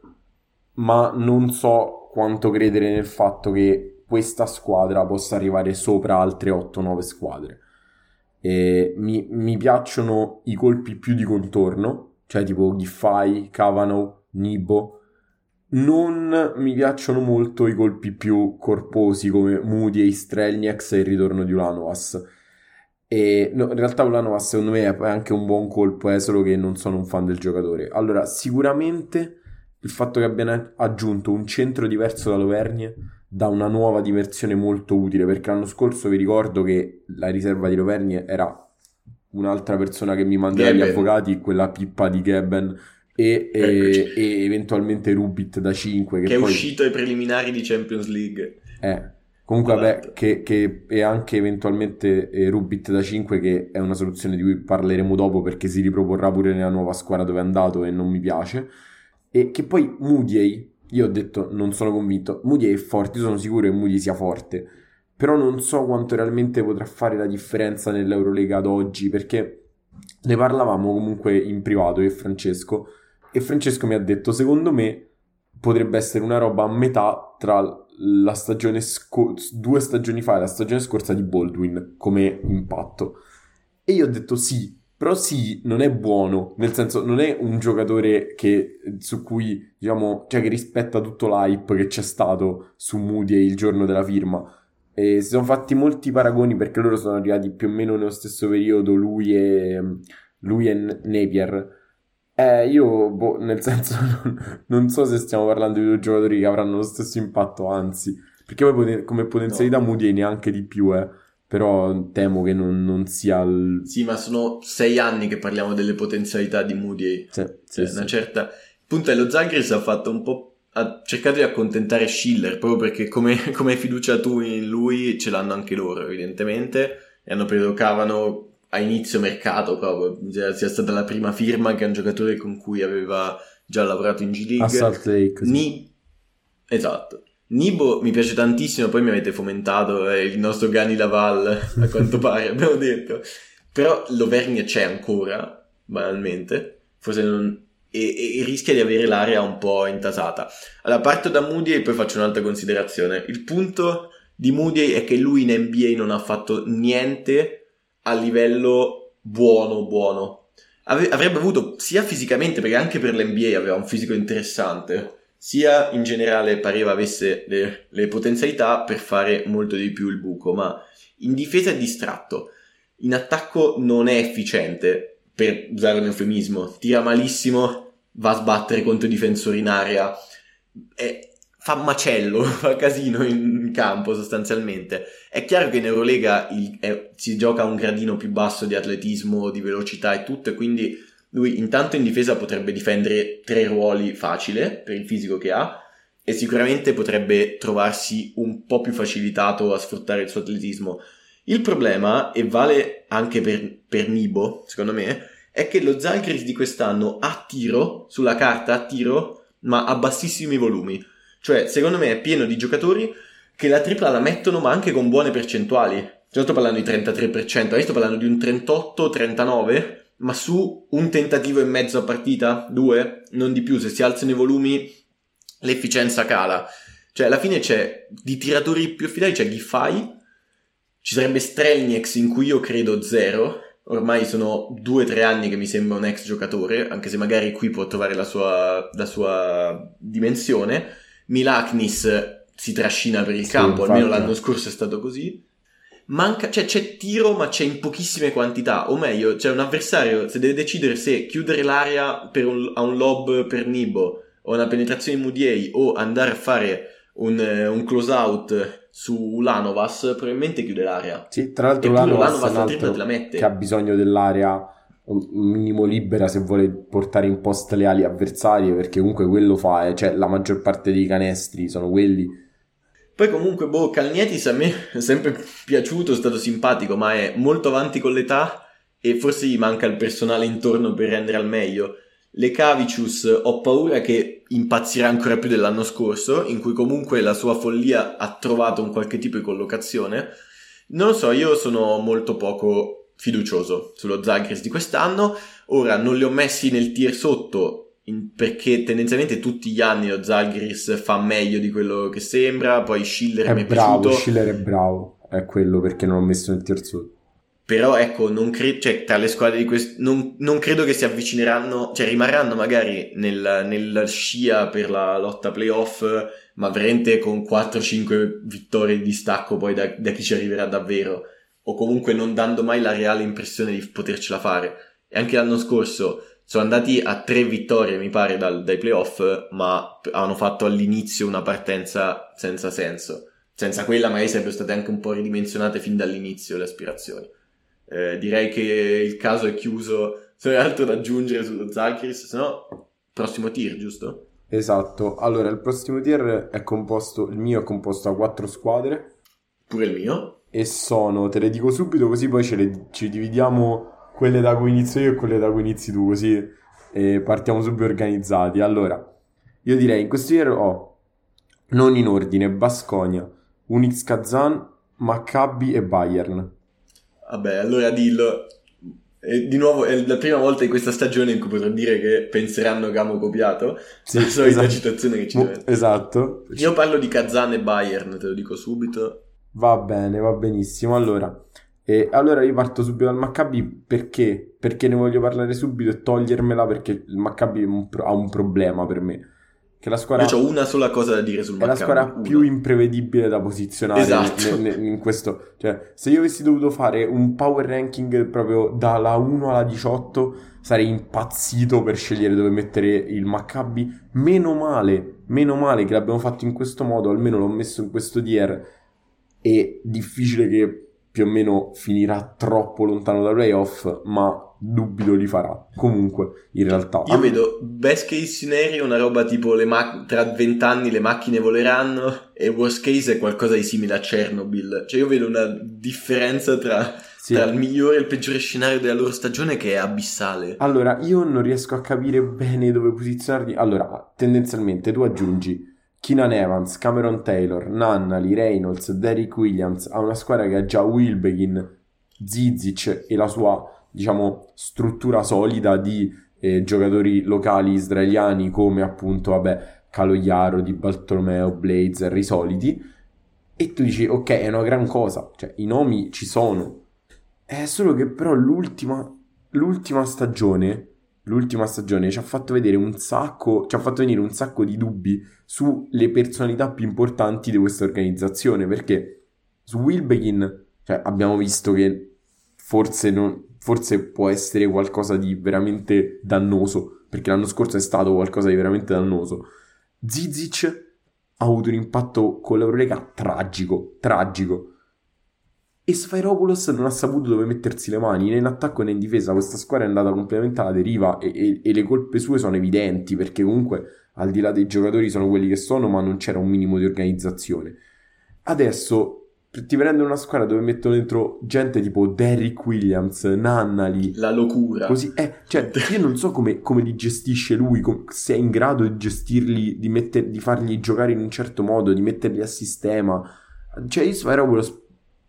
ma non so quanto credere nel fatto che questa squadra possa arrivare sopra altre 8-9 squadre. E mi, mi piacciono i colpi più di contorno, cioè tipo Giffai, Cavano, Nibo. Non mi piacciono molto i colpi più corposi come Moody e Strelniaks e il ritorno di Ulanovas. E no, in realtà Ulanovas secondo me è anche un buon colpo, è solo che non sono un fan del giocatore. Allora, sicuramente il fatto che abbiano aggiunto un centro diverso dall'Auvergne dà una nuova dimensione molto utile, perché l'anno scorso vi ricordo che la riserva di Auvergne era un'altra persona che mi manderà gli avvocati, quella pippa di Geben e, e, e, eventualmente Rubit da 5 che, che è poi... uscito ai preliminari di Champions League. Eh, comunque vabbè che, che è anche eventualmente eh, Rubit da 5 che è una soluzione di cui parleremo dopo perché si riproporrà pure nella nuova squadra dove è andato e non mi piace. E che poi Moody io ho detto non sono convinto Moody è forte, io sono sicuro che Moody sia forte però non so quanto realmente potrà fare la differenza nell'Eurolega ad oggi, perché ne parlavamo comunque in privato io e Francesco, e Francesco mi ha detto, secondo me potrebbe essere una roba a metà tra la stagione sco- due stagioni fa e la stagione scorsa di Baldwin come impatto. E io ho detto sì, però sì, non è buono, nel senso non è un giocatore che, su cui, diciamo, cioè che rispetta tutto l'hype che c'è stato su Moody il giorno della firma e si sono fatti molti paragoni perché loro sono arrivati più o meno nello stesso periodo, lui e, lui e Napier. Eh, io, boh, nel senso, non, non, so se stiamo parlando di due giocatori che avranno lo stesso impatto, anzi, perché poi come potenzialità no. Moody neanche di più, eh. Però temo che non, non, sia il... Sì, ma sono sei anni che parliamo delle potenzialità di Moody. Sì, cioè, sì, una sì. certa... Il punto è lo Zagris ha fatto un po' ha cercato di accontentare Schiller proprio perché come, come fiducia tu in lui ce l'hanno anche loro evidentemente e hanno preso Cavano a inizio mercato proprio sia stata la prima firma che è un giocatore con cui aveva già lavorato in G League a Salt Lake Ni... esatto Nibo mi piace tantissimo poi mi avete fomentato è il nostro Gani Laval a quanto pare abbiamo detto però l'Auvergne c'è ancora banalmente forse non, e, e, rischia di avere l'area un po' intasata. Allora, parto da Moody e poi faccio un'altra considerazione. Il punto di Moody è che lui in NBA non ha fatto niente a livello buono, buono. ave- avrebbe avuto sia fisicamente, perché anche per l'NBA aveva un fisico interessante, sia in generale pareva avesse le, le potenzialità per fare molto di più il buco, ma in difesa è distratto, in attacco non è efficiente, per usare un eufemismo, tira malissimo, va a sbattere contro i difensori in area, è, fa macello, fa casino in campo sostanzialmente. È chiaro che in Eurolega il, è, si gioca a un gradino più basso di atletismo, di velocità e tutto, e quindi lui intanto in difesa potrebbe difendere tre ruoli facile per il fisico che ha e sicuramente potrebbe trovarsi un po' più facilitato a sfruttare il suo atletismo. Il problema, e vale anche per, per Nibo, secondo me, è che lo Zalgiris di quest'anno ha tiro, sulla carta ha tiro, ma a bassissimi volumi. Cioè, secondo me è pieno di giocatori che la tripla la mettono, ma anche con buone percentuali. Cioè, sto parlando di 33%, adesso sto parlando di un 38-39%, ma su un tentativo e mezzo a partita, due, non di più, se si alzano i volumi l'efficienza cala. Cioè, alla fine c'è di tiratori più affidati, c'è Giffai, ci sarebbe Strelnieks in cui io credo zero. Ormai sono due o tre anni che mi sembra un ex giocatore, anche se magari qui può trovare la sua, la sua dimensione. Milaknis si trascina per il sì, campo, infatti. almeno l'anno scorso è stato così. Manca, cioè c'è tiro, ma c'è in pochissime quantità. O meglio, c'è un avversario, se deve decidere se chiudere l'area un, a un lob per Nibo o una penetrazione in Mudiei o andare a fare un, un close out su Lanovas probabilmente chiude l'area. Sì, tra l'altro Lanovas, Lanovas la la mette. che ha bisogno dell'area minimo libera se vuole portare in post le ali avversarie perché comunque quello fa, eh. cioè la maggior parte dei canestri sono quelli. Poi comunque, boh, Calnietis a me è sempre piaciuto, è stato simpatico, ma è molto avanti con l'età e forse gli manca il personale intorno per rendere al meglio. Le Cavicius ho paura che impazzirà ancora più dell'anno scorso, in cui comunque la sua follia ha trovato un qualche tipo di collocazione. Non lo so, io sono molto poco fiducioso sullo Zagres di quest'anno. Ora non li ho messi nel tier sotto in, perché tendenzialmente tutti gli anni lo Zagris fa meglio di quello che sembra. Poi Schiller è mi è bravo, piaciuto. Schiller è bravo, è quello perché non l'ho messo nel sotto. Però ecco, non credo, cioè, tra le squadre di questo, non, non, credo che si avvicineranno, cioè rimarranno magari nel, nel scia per la lotta playoff, ma veramente con 4-5 vittorie di distacco poi da, da, chi ci arriverà davvero, o comunque non dando mai la reale impressione di potercela fare. E anche l'anno scorso sono andati a tre vittorie, mi pare, dal, dai playoff, ma hanno fatto all'inizio una partenza senza senso. Senza quella magari sarebbero state anche un po' ridimensionate fin dall'inizio le aspirazioni. Eh, direi che il caso è chiuso. Se non altro da aggiungere sullo Zalkiris, se no, prossimo tier, giusto? Esatto. Allora, il prossimo tier è composto, il mio è composto da quattro squadre. Pure il mio. E sono, te le dico subito così poi ce le, ci dividiamo quelle da cui inizio io e quelle da cui inizi tu, così e partiamo subito organizzati. Allora, io direi in questo tier ho, non in ordine, Basconia, Unix Kazan, Maccabi e Bayern. Vabbè, allora dillo. E di nuovo è la prima volta in questa stagione in cui potrò dire che penseranno che abbiamo copiato sì, la solita esatto. citazione che ci deve Esatto. Io parlo di Kazan e Bayern, te lo dico subito. Va bene, va benissimo. Allora, e allora io parto subito dal Maccabi perché? Perché ne voglio parlare subito e togliermela perché il Maccabi ha un problema per me. Che la squadra... Io ho una sola cosa da dire sul Maccabi. È la squadra una. più imprevedibile da posizionare esatto. in, in, in, questo. Cioè, se io avessi dovuto fare un power ranking proprio dalla 1 alla 18, sarei impazzito per scegliere dove mettere il Maccabi. Meno male, meno male che l'abbiamo fatto in questo modo, almeno l'ho messo in questo tier. È difficile che più o meno finirà troppo lontano dai playoff, ma dubito li farà. Comunque, in realtà... Io vedo best case scenario una roba tipo ma- tra vent'anni le macchine voleranno e worst case è qualcosa di simile a Chernobyl. Cioè io vedo una differenza tra, sì. tra il migliore e il peggiore scenario della loro stagione che è abissale. Allora, io non riesco a capire bene dove posizionarli. Allora, tendenzialmente tu aggiungi Keenan Evans, Cameron Taylor, Nannali, Reynolds, Derrick Williams a una squadra che ha già Wilbegin, Zizic e la sua diciamo, struttura solida di eh, giocatori locali israeliani come appunto, vabbè, Caloiaro, Di Bartolomeo, Blazer, i soliti, e tu dici, ok, è una gran cosa, cioè i nomi ci sono, è solo che però l'ultima l'ultima stagione, l'ultima stagione ci ha fatto vedere un sacco, ci ha fatto venire un sacco di dubbi sulle personalità più importanti di questa organizzazione, perché su Wilbekin, cioè, abbiamo visto che forse, non, forse può essere qualcosa di veramente dannoso, perché l'anno scorso è stato qualcosa di veramente dannoso. Zizic ha avuto un impatto con l'Eurolega tragico, tragico. E Sfairopoulos non ha saputo dove mettersi le mani né in attacco né in difesa. Questa squadra è andata completamente alla deriva e, e, e, le colpe sue sono evidenti perché comunque al di là dei giocatori sono quelli che sono, ma non c'era un minimo di organizzazione. Adesso ti prendono una squadra dove mettono dentro gente tipo Derrick Williams, Nannali. La locura. Così, eh, cioè, io non so come, come li gestisce lui, com- se è in grado di gestirli, di, metter- di farli giocare in un certo modo, di metterli a sistema. Cioè, io quello,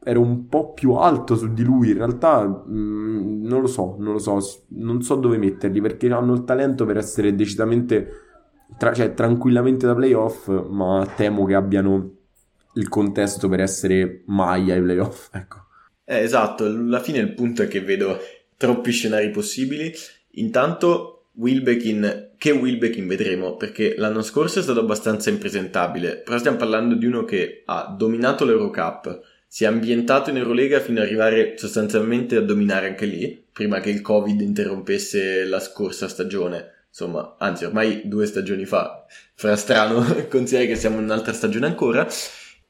ero un po' più alto su di lui, in realtà mh, mm, non lo so, non lo so, non so dove metterli, perché hanno il talento per essere decisamente, tra- cioè, tranquillamente da playoff, ma temo che abbiano il contesto per essere mai ai playoff. Ecco. Eh, esatto, alla fine il punto è che vedo troppi scenari possibili. Intanto Wilbekin, che Wilbekin vedremo, perché l'anno scorso è stato abbastanza impresentabile, però stiamo parlando di uno che ha dominato l'Eurocup, si è ambientato in Eurolega fino ad arrivare sostanzialmente a dominare anche lì, prima che il Covid interrompesse la scorsa stagione. Insomma, anzi, ormai due stagioni fa, fra strano, considerare che siamo in un'altra stagione ancora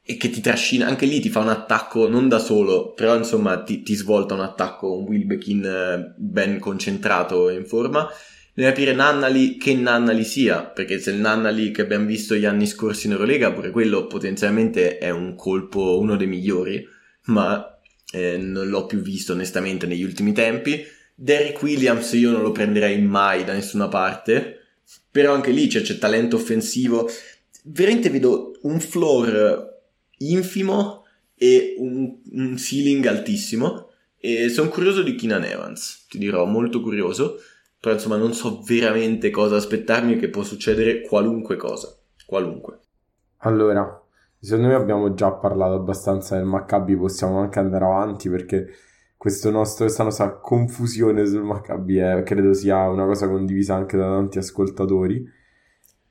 e che ti trascina, anche lì ti fa un attacco non da solo, però insomma ti, ti svolta un attacco, un Wilbekin eh, ben concentrato e in forma. Devi capire Nannali che Nannali sia, perché se il Nannali che abbiamo visto gli anni scorsi in Eurolega, pure quello potenzialmente è un colpo, uno dei migliori, ma eh, non l'ho più visto onestamente negli ultimi tempi. Derrick Williams io non lo prenderei mai da nessuna parte, però anche lì c'è, c'è talento offensivo. Veramente vedo un floor infimo e un, un ceiling altissimo. E sono curioso di Keenan Evans, ti dirò, molto curioso. Però insomma non so veramente cosa aspettarmi che può succedere qualunque cosa. Qualunque. Allora, secondo me abbiamo già parlato abbastanza del Maccabi, possiamo anche andare avanti perché questo nostro, questa nostra confusione sul Maccabi è, credo sia una cosa condivisa anche da tanti ascoltatori.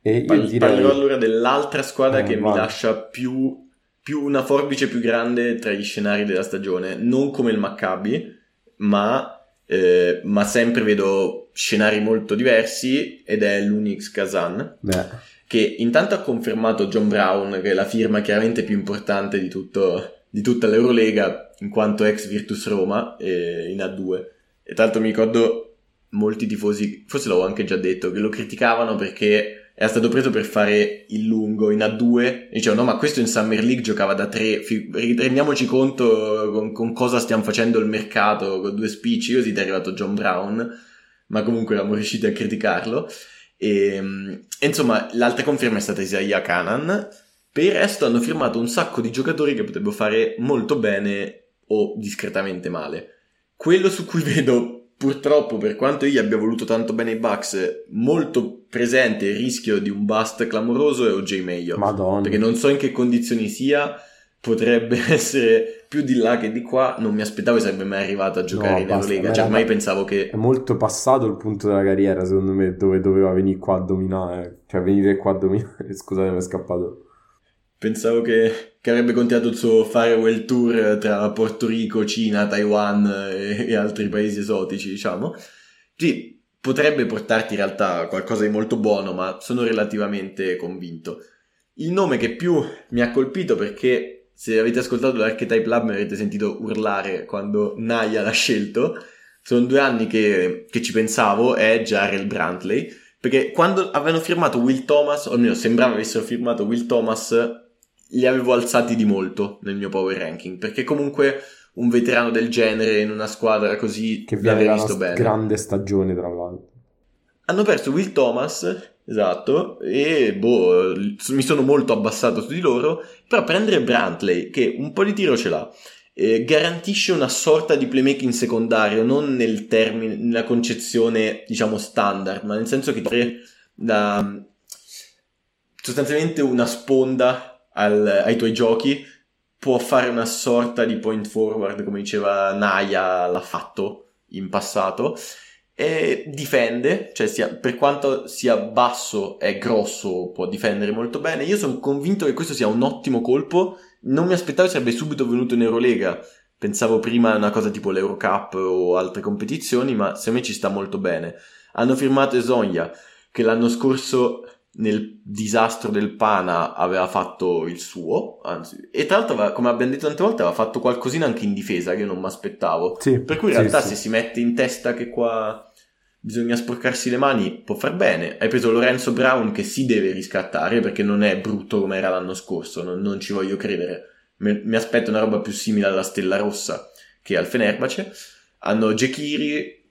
E io Parli, direi... Parlerò allora dell'altra squadra eh, che vai. mi lascia più più una forbice più grande tra gli scenari della stagione, non come il Maccabi, ma, eh, ma sempre vedo scenari molto diversi ed è l'Unix Kazan. Beh. Che intanto ha confermato John Brown, che è la firma chiaramente più importante di, tutto, di tutta l'Eurolega, in quanto ex Virtus Roma eh, in A2. E tanto mi ricordo molti tifosi, forse l'avevo anche già detto, che lo criticavano perché era stato preso per fare il lungo in A2 e dicevano no ma questo in Summer League giocava da 3 rendiamoci conto con, con, cosa stiamo facendo il mercato con due spicci così è arrivato John Brown ma comunque eravamo riusciti a criticarlo e, e insomma l'altra conferma è stata Isaiah Canan per il resto hanno firmato un sacco di giocatori che potrebbero fare molto bene o discretamente male quello su cui vedo purtroppo, per quanto io abbia voluto tanto bene i Bucks, molto presente il rischio di un bust clamoroso è OJ Mayo. Madonna. Perché non so in che condizioni sia, potrebbe essere più di là che di qua. Non mi aspettavo che sarebbe mai arrivato a giocare no, in Eurolega. Cioè, ormai pensavo che. È molto passato il punto della carriera, secondo me, dove doveva venire qua a dominare. Cioè, venire qua a dominare. Scusate, mi è scappato. Pensavo che, che, avrebbe continuato il suo farewell tour tra Porto Rico, Cina, Taiwan e, e altri paesi esotici, diciamo. Sì, potrebbe portarti in realtà qualcosa di molto buono, ma sono relativamente convinto. Il nome che più mi ha colpito perché se avete ascoltato l'Archetype Lab mi avete sentito urlare quando Naya l'ha scelto, sono due anni che, che ci pensavo, è Jarrell Brantley, perché quando avevano firmato Will Thomas, o almeno sembrava avessero firmato Will Thomas, li avevo alzati di molto nel mio power ranking, perché comunque un veterano del genere in una squadra così che da visto bene. grande stagione tra l'altro. Hanno perso Will Thomas, esatto, e boh, mi sono molto abbassato su di loro, però prendere Brantley, che un po' di tiro ce l'ha, eh, garantisce una sorta di playmaking secondario, non nel termine, nella concezione, diciamo, standard, ma nel senso che da sostanzialmente una sponda al, ai tuoi giochi, può fare una sorta di point forward, come diceva Naya l'ha fatto in passato. E difende, cioè sia, per quanto sia basso è grosso, può difendere molto bene. Io sono convinto che questo sia un ottimo colpo. Non mi aspettavo sarebbe subito venuto in Eurolega. Pensavo prima a una cosa tipo l'Eurocup o altre competizioni, ma secondo me ci sta molto bene. Hanno firmato Esonia, che l'anno scorso nel disastro del Pana aveva fatto il suo, anzi, e tra l'altro, come abbiamo detto tante volte, aveva fatto qualcosina anche in difesa che io non mi aspettavo. Sì, per cui in realtà sì, se sì. si mette in testa che qua bisogna sporcarsi le mani, può far bene. Hai preso Lorenzo Brown che si deve riscattare perché non è brutto come era l'anno scorso, non, non ci voglio credere. Mi, mi, aspetto una roba più simile alla Stella Rossa che al Fenerbahce. Hanno Jekiri,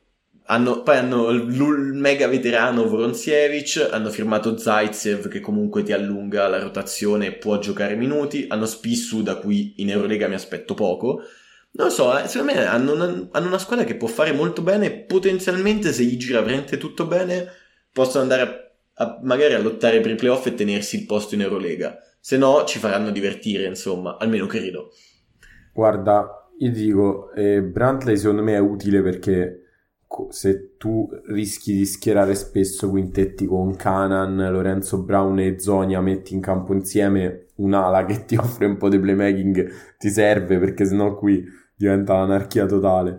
hanno, poi hanno il mega veterano Voronziewicz, hanno firmato Zaitsev che comunque ti allunga la rotazione e può giocare minuti, hanno Spissu da cui in Eurolega mi aspetto poco. Non lo so, eh, secondo me hanno una, hanno una, squadra che può fare molto bene potenzialmente se gli gira veramente tutto bene possono andare a, a, magari a lottare per i playoff e tenersi il posto in Eurolega. Se no ci faranno divertire, insomma, almeno credo. Guarda, io dico, eh, Brantley secondo me è utile perché se tu rischi di schierare spesso quintetti con Canan, Lorenzo Brown e Zonia, metti in campo insieme un'ala che ti offre un po' di playmaking, ti serve perché sennò qui diventa l'anarchia totale.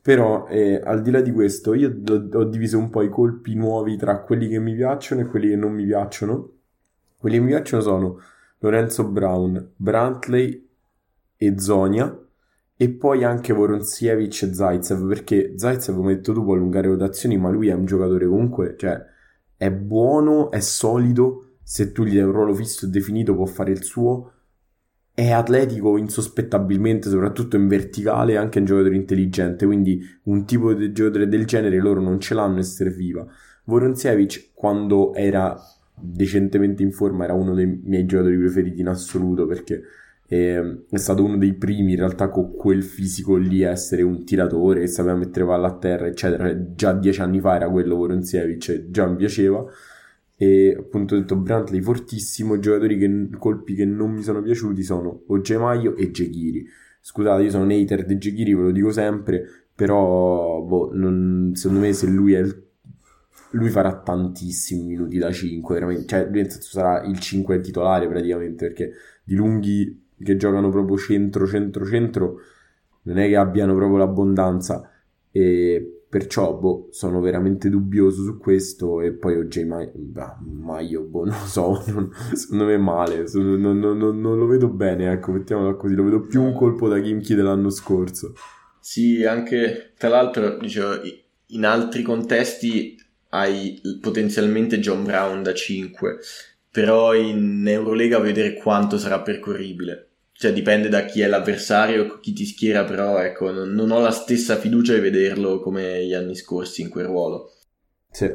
Però eh, al di là di questo, io ho diviso un po' i colpi nuovi tra quelli che mi piacciono e quelli che non mi piacciono. Quelli che mi piacciono sono Lorenzo Brown, Brantley e Zonia e poi anche Voronziewicz e Zaitsev, perché Zaitsev, come detto tu, può allungare rotazioni, ma lui è un giocatore comunque, cioè, è buono, è solido, se tu gli dai un ruolo fisso e definito può fare il suo, è atletico insospettabilmente, soprattutto in verticale, è anche un giocatore intelligente, quindi un tipo di giocatore del genere loro non ce l'hanno e serviva. Voronziewicz, quando era decentemente in forma, era uno dei miei giocatori preferiti in assoluto, perché e è stato uno dei primi in realtà con quel fisico lì a essere un tiratore che sapeva mettere palla a terra eccetera. Già dieci anni fa era quello Voronziewicz già mi piaceva. E appunto ho detto Brantley fortissimo giocatori che, colpi che non mi sono piaciuti sono Ogemaio e Jekiri scusate io sono un hater di Jekiri ve lo dico sempre però boh, non, secondo me se lui è il lui farà tantissimi minuti da 5 veramente. Cioè lui sarà il 5 titolare praticamente perché di lunghi che giocano proprio centro, centro, centro, non è che abbiano proprio l'abbondanza. E perciò boh, sono veramente dubbioso su questo. E poi OJ Maio, Maio boh, non lo so, non, secondo me è male, sono, non, non, non, lo vedo bene, ecco, mettiamola così, lo vedo più un colpo da Kimchi dell'anno scorso. Sì, anche tra l'altro, dicevo, in altri contesti hai potenzialmente John Brown da 5 però in Eurolega vedere quanto sarà percorribile. Cioè dipende da chi è l'avversario, chi ti schiera, però ecco, non, ho la stessa fiducia di vederlo come gli anni scorsi in quel ruolo. Sì,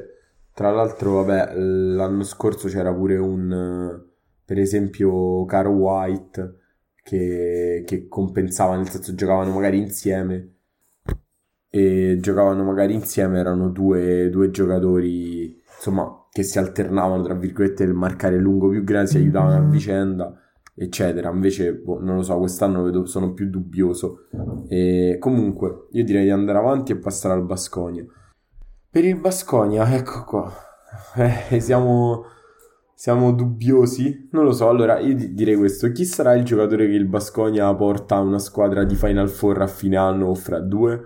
tra l'altro, vabbè, l'anno scorso c'era pure un, per esempio, Caro White che, che compensava, nel senso giocavano magari insieme e giocavano magari insieme, erano due, due giocatori, insomma, che si alternavano tra virgolette il marcare lungo più grande, si aiutavano a mm-hmm. vicenda eccetera invece boh, non lo so quest'anno vedo, sono più dubbioso e comunque io direi di andare avanti e passare al Basconia per il Basconia ecco qua eh, siamo siamo dubbiosi? Non lo so, allora io direi questo. Chi sarà il giocatore che il Basconia porta a una squadra di Final Four a fine anno o fra due?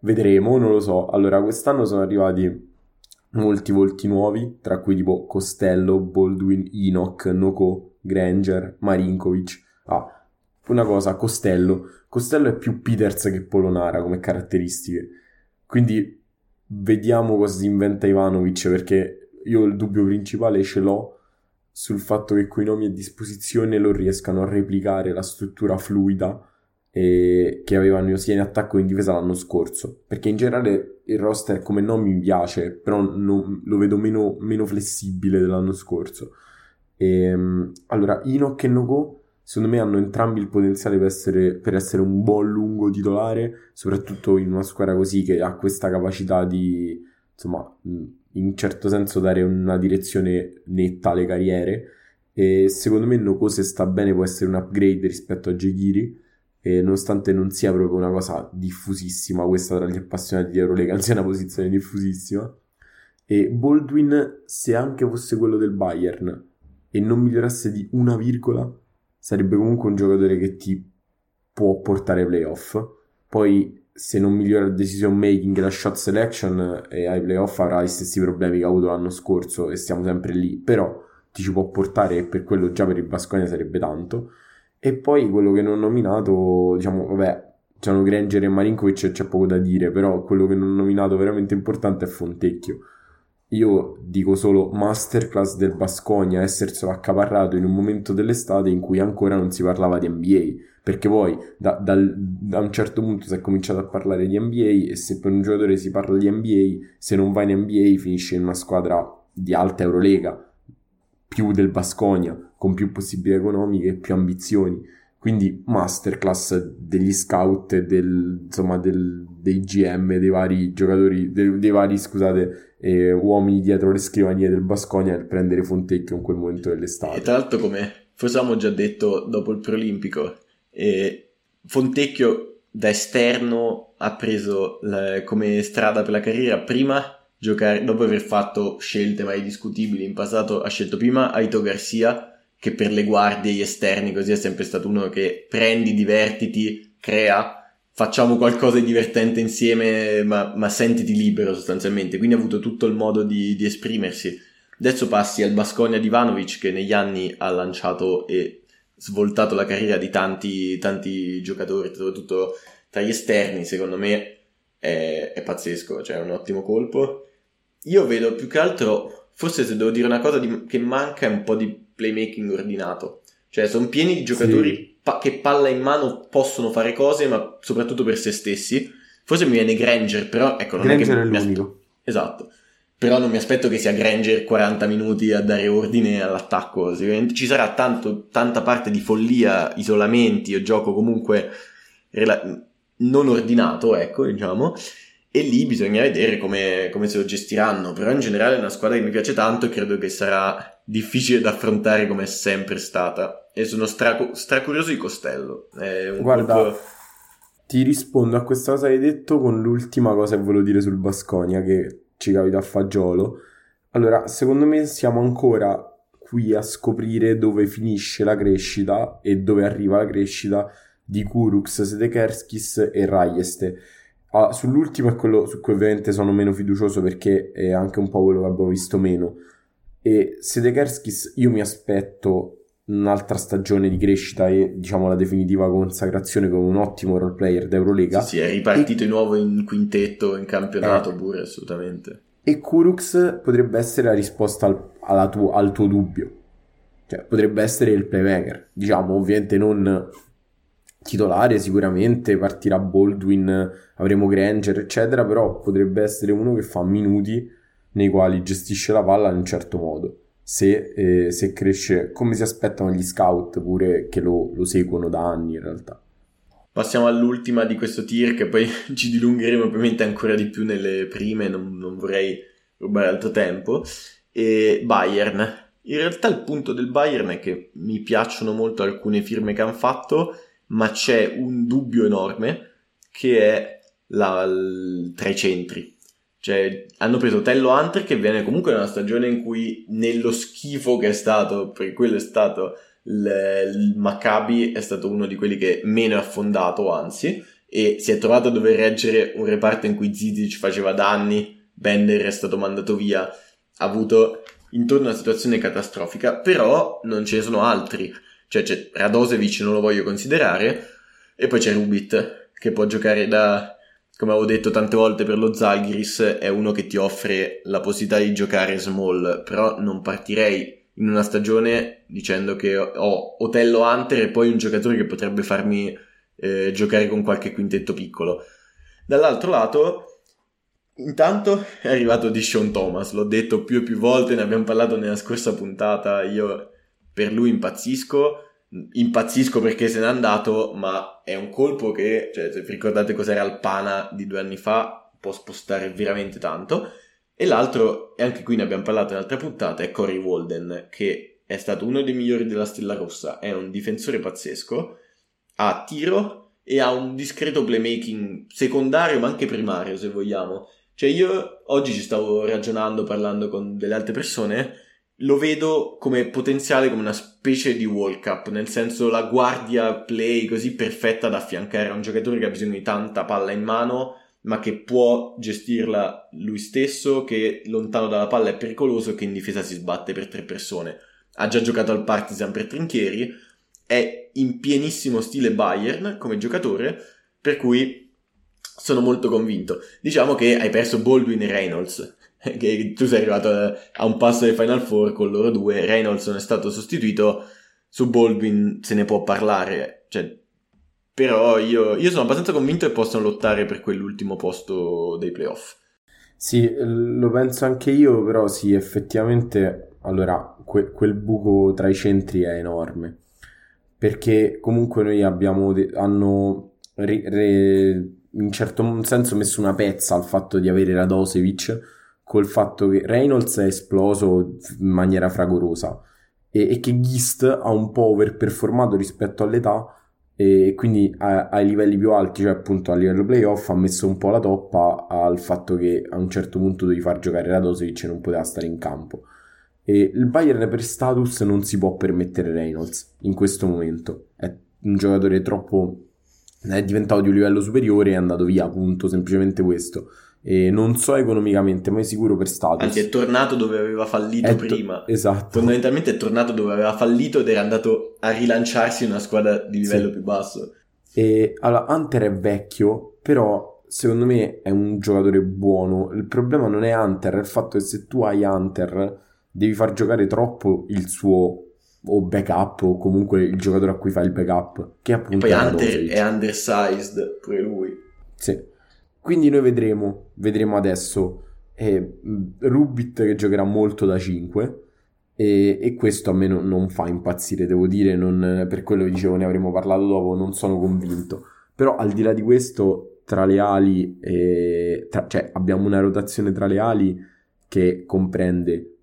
Vedremo, non lo so. Allora, quest'anno sono arrivati molti volti nuovi, tra cui tipo Costello, Baldwin, Enoch, Noko, Granger, Marinkovic. Ah, una cosa, Costello. Costello è più Peters che Polonara come caratteristiche. Quindi vediamo cosa si inventa Ivanovic, perché io il dubbio principale ce l'ho sul fatto che quei nomi a disposizione lo riescano a replicare la struttura fluida eh, che avevano sia in attacco che in difesa l'anno scorso. Perché in generale il roster come non mi piace, però non, lo vedo meno, meno, flessibile dell'anno scorso. E, ehm, allora, Enoch e Nogo secondo me hanno entrambi il potenziale per essere, per essere, un buon lungo titolare, soprattutto in una squadra così che ha questa capacità di, insomma, in un certo senso dare una direzione netta alle carriere. E secondo me Noko se sta bene può essere un upgrade rispetto a Jegiri e nonostante non sia proprio una cosa diffusissima, questa tra gli appassionati di Eurolega, non sia una posizione diffusissima. E Baldwin, se anche fosse quello del Bayern e non migliorasse di una virgola, sarebbe comunque un giocatore che ti può portare ai playoff. Poi se non migliora il decision making la shot selection e ai playoff avrà gli stessi problemi che ha avuto l'anno scorso e stiamo sempre lì, però ti ci può portare e per quello già per il Basconia sarebbe tanto. E poi quello che non ho nominato, diciamo, vabbè, c'hanno Granger e Marinkovic e c'è poco da dire, però quello che non ho nominato veramente importante è Fontecchio. Io dico solo masterclass del Basconia, esserselo accaparrato in un momento dell'estate in cui ancora non si parlava di NBA perché poi da, da, da, un certo punto si è cominciato a parlare di NBA e se per un giocatore si parla di NBA, se non va in NBA finisce in una squadra di alta Eurolega, più del Basconia, con più possibilità economiche e più ambizioni. Quindi masterclass degli scout del, insomma, del, dei GM, dei vari giocatori, dei, dei vari, scusate, eh, uomini dietro le scrivanie del Basconia per prendere Fontecchio in quel momento dell'estate. E tra l'altro, come forse avevamo già detto dopo il Prolimpico, e Fontecchio da esterno ha preso la, come strada per la carriera prima giocare, dopo aver fatto scelte mai discutibili in passato, ha scelto prima Aito Garcia che per le guardie gli esterni così è sempre stato uno che prendi, divertiti, crea, facciamo qualcosa di divertente insieme ma, ma sentiti libero sostanzialmente, quindi ha avuto tutto il modo di, di esprimersi. Adesso passi al Basconia di Ivanovic che negli anni ha lanciato e svoltato la carriera di tanti, tanti giocatori, soprattutto tra gli esterni, secondo me è, è pazzesco, cioè è un ottimo colpo. Io vedo più che altro, forse se devo dire una cosa di, che manca è un po' di playmaking ordinato. Cioè, sono pieni di giocatori sì. pa- che palla in mano possono fare cose, ma soprattutto per se stessi. Forse mi viene Granger, però ecco, non Granger è che è l'unico. Esatto però non mi aspetto che sia Granger 40 minuti a dare ordine all'attacco, sicuramente ci sarà tanto, tanta parte di follia, isolamenti o gioco comunque rela- non ordinato, ecco, diciamo, e lì bisogna vedere come, come, se lo gestiranno, però in generale è una squadra che mi piace tanto e credo che sarà difficile da affrontare come è sempre stata, e sono stra- stracurioso di Costello. Guarda... Colpo... Ti rispondo a questa cosa che hai detto con l'ultima cosa che volevo dire sul Basconia, che ci capita a fagiolo. Allora, secondo me siamo ancora qui a scoprire dove finisce la crescita e dove arriva la crescita di Kurux, Sedekerskis e Rajeste. Ah, sull'ultimo è quello su cui ovviamente sono meno fiducioso perché è anche un po' quello che abbiamo visto meno. E Sedekerskis io mi aspetto un'altra stagione di crescita e diciamo la definitiva consacrazione come un ottimo role player d'Eurolega. Sì, sì è ripartito e... di nuovo in quintetto, in campionato eh. pure, assolutamente. E Kurux potrebbe essere la risposta al, tuo, al tuo dubbio. Cioè, potrebbe essere il playmaker. Diciamo, ovviamente non titolare sicuramente, partirà Baldwin, avremo Granger, eccetera, però potrebbe essere uno che fa minuti nei quali gestisce la palla in un certo modo se, eh, se cresce come si aspettano gli scout pure che lo, lo seguono da anni in realtà. Passiamo all'ultima di questo tier che poi ci dilungheremo ovviamente ancora di più nelle prime, non, non vorrei rubare altro tempo. E Bayern. In realtà il punto del Bayern è che mi piacciono molto alcune firme che hanno fatto, ma c'è un dubbio enorme che è la, tra i centri. Cioè, hanno preso Tello Hunter che viene comunque da una stagione in cui nello schifo che è stato, perché quello è stato il, il Maccabi, è stato uno di quelli che meno è affondato, anzi, e si è trovato a dover reggere un reparto in cui Zizic faceva danni, Bender è stato mandato via, ha avuto intorno una situazione catastrofica, però non ce ne sono altri. Cioè c'è Radosevic, non lo voglio considerare, e poi c'è Rubit, che può giocare da come avevo detto tante volte per lo Zalgiris, è uno che ti offre la possibilità di giocare small, però non partirei in una stagione dicendo che ho Otello Hunter e poi un giocatore che potrebbe farmi eh, giocare con qualche quintetto piccolo. Dall'altro lato, intanto è arrivato di Sean Thomas, l'ho detto più e più volte, ne abbiamo parlato nella scorsa puntata, io per lui impazzisco impazzisco perché se n'è andato, ma è un colpo che, cioè, se vi ricordate cos'era Alpana di due anni fa, può spostare veramente tanto. E l'altro, e anche qui ne abbiamo parlato in altre puntate, è Cory Walden, che è stato uno dei migliori della Stella Rossa, è un difensore pazzesco, ha tiro e ha un discreto playmaking secondario ma anche primario se vogliamo. Cioè io oggi ci stavo ragionando, parlando con delle altre persone, lo vedo come potenziale come una specie di World Cup, nel senso la guardia play così perfetta da affiancare a un giocatore che ha bisogno di tanta palla in mano, ma che può gestirla lui stesso, che lontano dalla palla è pericoloso, che in difesa si sbatte per tre persone. Ha già giocato al Partizan per trinchieri, è in pienissimo stile Bayern come giocatore, per cui sono molto convinto. Diciamo che hai perso Baldwin e Reynolds, che tu sei arrivato a un passo dei Final Four con loro due, Reynolds non è stato sostituito, su Baldwin se ne può parlare, cioè, però io, io sono abbastanza convinto che possano lottare per quell'ultimo posto dei playoff. Sì, lo penso anche io, però sì, effettivamente, allora, que- quel buco tra i centri è enorme, perché comunque noi abbiamo, de- hanno re- re- in certo senso messo una pezza al fatto di avere Radosevic col fatto che Reynolds è esploso in maniera fragorosa e, e che Gist ha un po' overperformato rispetto all'età e quindi a, ai livelli più alti, cioè appunto a livello playoff, ha messo un po' la toppa al fatto che a un certo punto devi far giocare Radosevic e non poteva stare in campo. E il Bayern per status non si può permettere Reynolds in questo momento, è un giocatore troppo è diventato di un livello superiore e è andato via, appunto, semplicemente questo. E non so economicamente, ma è sicuro per status. Anzi, è tornato dove aveva fallito to- prima. Esatto. Fondamentalmente è tornato dove aveva fallito ed era andato a rilanciarsi in una squadra di livello sì. più basso. E allora, Hunter è vecchio, però secondo me è un giocatore buono. Il problema non è Hunter, è il fatto che se tu hai Hunter devi far giocare troppo il suo o backup o comunque il giocatore a cui fai il backup che appunto e poi under, è undersized pure lui sì quindi noi vedremo vedremo adesso eh, Rubit che giocherà molto da 5 e, e questo a me non, non, fa impazzire devo dire non, per quello che dicevo ne avremo parlato dopo non sono convinto però al di là di questo tra le ali e, tra, cioè abbiamo una rotazione tra le ali che comprende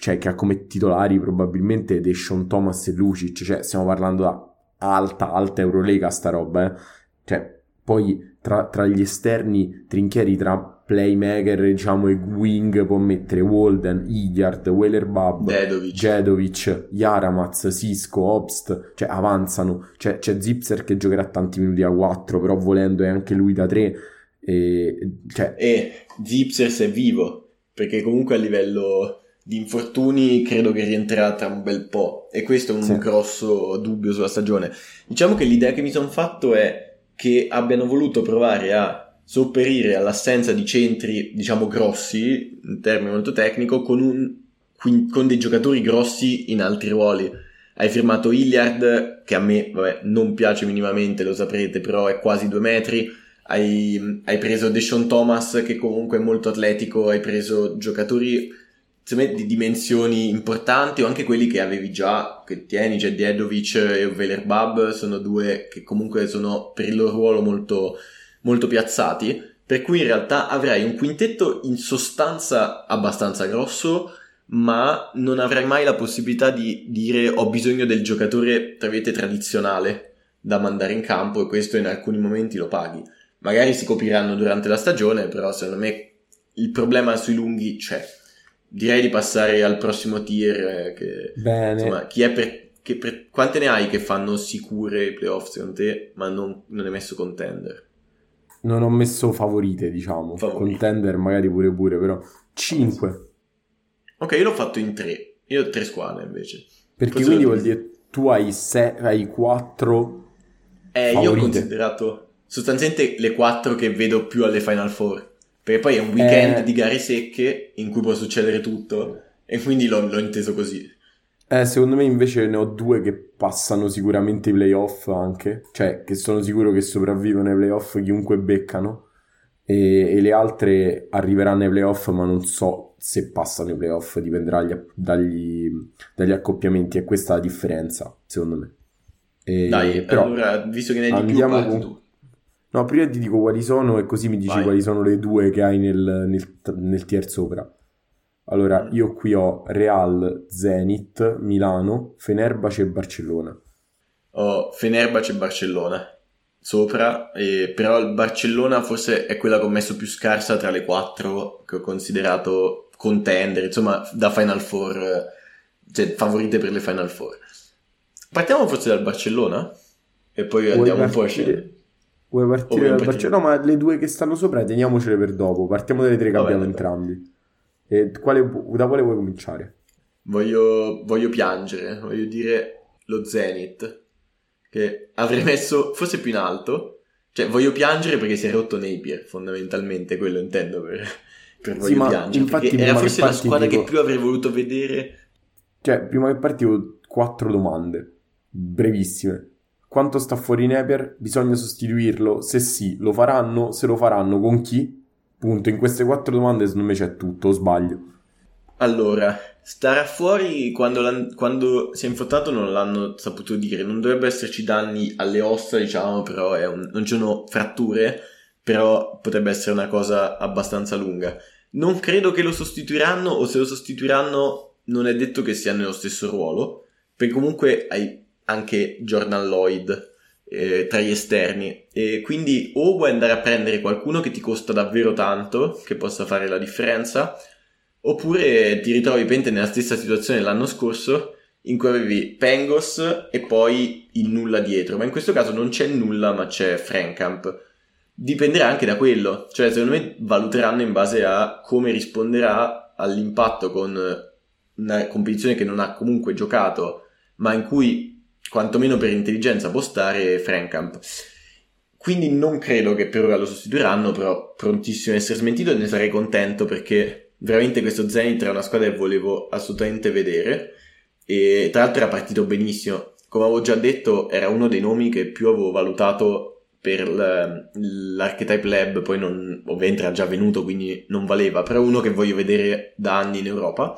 cioè, che ha come titolari probabilmente Deshaun Thomas e Lucic, cioè stiamo parlando da alta, alta Eurolega sta roba, eh. Cioè, poi tra, tra, gli esterni trinchieri tra playmaker diciamo e wing può mettere Walden, Idiard, Weilerbab, Dedovic, Jedovic, Yaramaz, Cisco, Obst, cioè avanzano, c'è, c'è Zipser che giocherà tanti minuti a 4 però volendo è anche lui da 3 e, cioè... e Zipsers è vivo perché comunque a livello di infortuni credo che rientrerà tra un bel po' e questo è un sì. grosso dubbio sulla stagione. Diciamo che l'idea che mi sono fatto è che abbiano voluto provare a sopperire all'assenza di centri, diciamo grossi, in termini molto tecnico, con, un, con dei giocatori grossi in altri ruoli. Hai firmato Hilliard, che a me vabbè, non piace minimamente, lo saprete, però è quasi due metri. Hai, hai preso Deshaun Thomas, che comunque è molto atletico. Hai preso giocatori di dimensioni importanti o anche quelli che avevi già, che tieni, Dedovic e Velerbab sono due che comunque sono per il loro ruolo molto, molto piazzati, per cui in realtà avrai un quintetto in sostanza abbastanza grosso, ma non avrai mai la possibilità di dire ho bisogno del giocatore, tra virgolette, tradizionale da mandare in campo e questo in alcuni momenti lo paghi. Magari si copriranno durante la stagione, però secondo me il problema sui lunghi c'è direi di passare al prossimo tier. Eh, che, Bene. Insomma, chi è per, per, quante ne hai che fanno sicure i playoff secondo te, ma non, non hai messo contender? Non ho messo favorite, diciamo. Favorite. Contender magari pure pure, però 5. Ok, io l'ho fatto in 3. Io ho 3 squadre invece. Perché Forse quindi vuol dire tu hai, se- hai 4 Eh, favorite. io ho considerato sostanzialmente le 4 che vedo più alle Final Four. Perché poi è un weekend eh... di gare secche in cui può succedere tutto e quindi l'ho, l'ho inteso così. Eh, secondo me invece ne ho due che passano sicuramente i playoff anche, cioè che sono sicuro che sopravvivono ai playoff chiunque beccano e, e, le altre arriveranno ai playoff ma non so se passano i playoff, dipenderà dagli, dagli, dagli accoppiamenti e questa è la differenza secondo me. E, Dai, però, allora visto che ne hai di più, con... tu. No, prima ti dico quali sono e così mi dici Vai. quali sono le due che hai nel, nel, nel tier sopra. Allora, mm. io qui ho Real, Zenit, Milano, Fenerbahce e Barcellona. Ho Fenerbahce e Barcellona. sopra, e, però il Barcellona forse è quella che ho messo più scarsa tra le quattro che ho considerato contender, insomma da Final Four, cioè favorite per le Final Four. Partiamo forse dal Barcellona e poi Vuoi andiamo un po' a scegliere. Vuoi partire dal Barcellona? No, ma le due che stanno sopra teniamocele per dopo. Partiamo dalle tre che abbiamo entrambi. E quale, da quale vuoi cominciare? Voglio, voglio piangere, voglio dire lo Zenith, che avrei messo forse più in alto. Cioè, voglio piangere perché si è rotto Napier, fondamentalmente, quello intendo per, per voglio sì, piangere. Infatti, era forse la squadra dico... che più avrei voluto vedere. Cioè, prima che partivo, quattro domande, brevissime. Quanto sta fuori Napier? Bisogna sostituirlo? Se sì, lo faranno? Se lo faranno, con chi? Punto, in queste quattro domande secondo me c'è tutto, o sbaglio? Allora, starà fuori quando, quando, si è infottato non l'hanno saputo dire, non dovrebbe esserci danni alle ossa, diciamo, però un, non ci sono fratture, però potrebbe essere una cosa abbastanza lunga. Non credo che lo sostituiranno, o se lo sostituiranno non è detto che sia nello stesso ruolo, perché comunque hai anche Jordan Lloyd eh, tra gli esterni. E quindi o vuoi andare a prendere qualcuno che ti costa davvero tanto, che possa fare la differenza, oppure ti ritrovi pente nella stessa situazione dell'anno scorso in cui avevi Pengos e poi il nulla dietro, ma in questo caso non c'è nulla ma c'è Frankamp. Dipenderà anche da quello, cioè secondo me valuteranno in base a come risponderà all'impatto con una competizione che non ha comunque giocato, ma in cui quantomeno per intelligenza può stare Frankamp. Quindi non credo che per ora lo sostituiranno, però prontissimo a essere smentito e ne sarei contento perché veramente questo Zenith era una squadra che volevo assolutamente vedere e tra l'altro era partito benissimo. Come avevo già detto, era uno dei nomi che più avevo valutato per l'Archetype Lab, poi non, ovviamente era già venuto, quindi non valeva, però uno che voglio vedere da anni in Europa.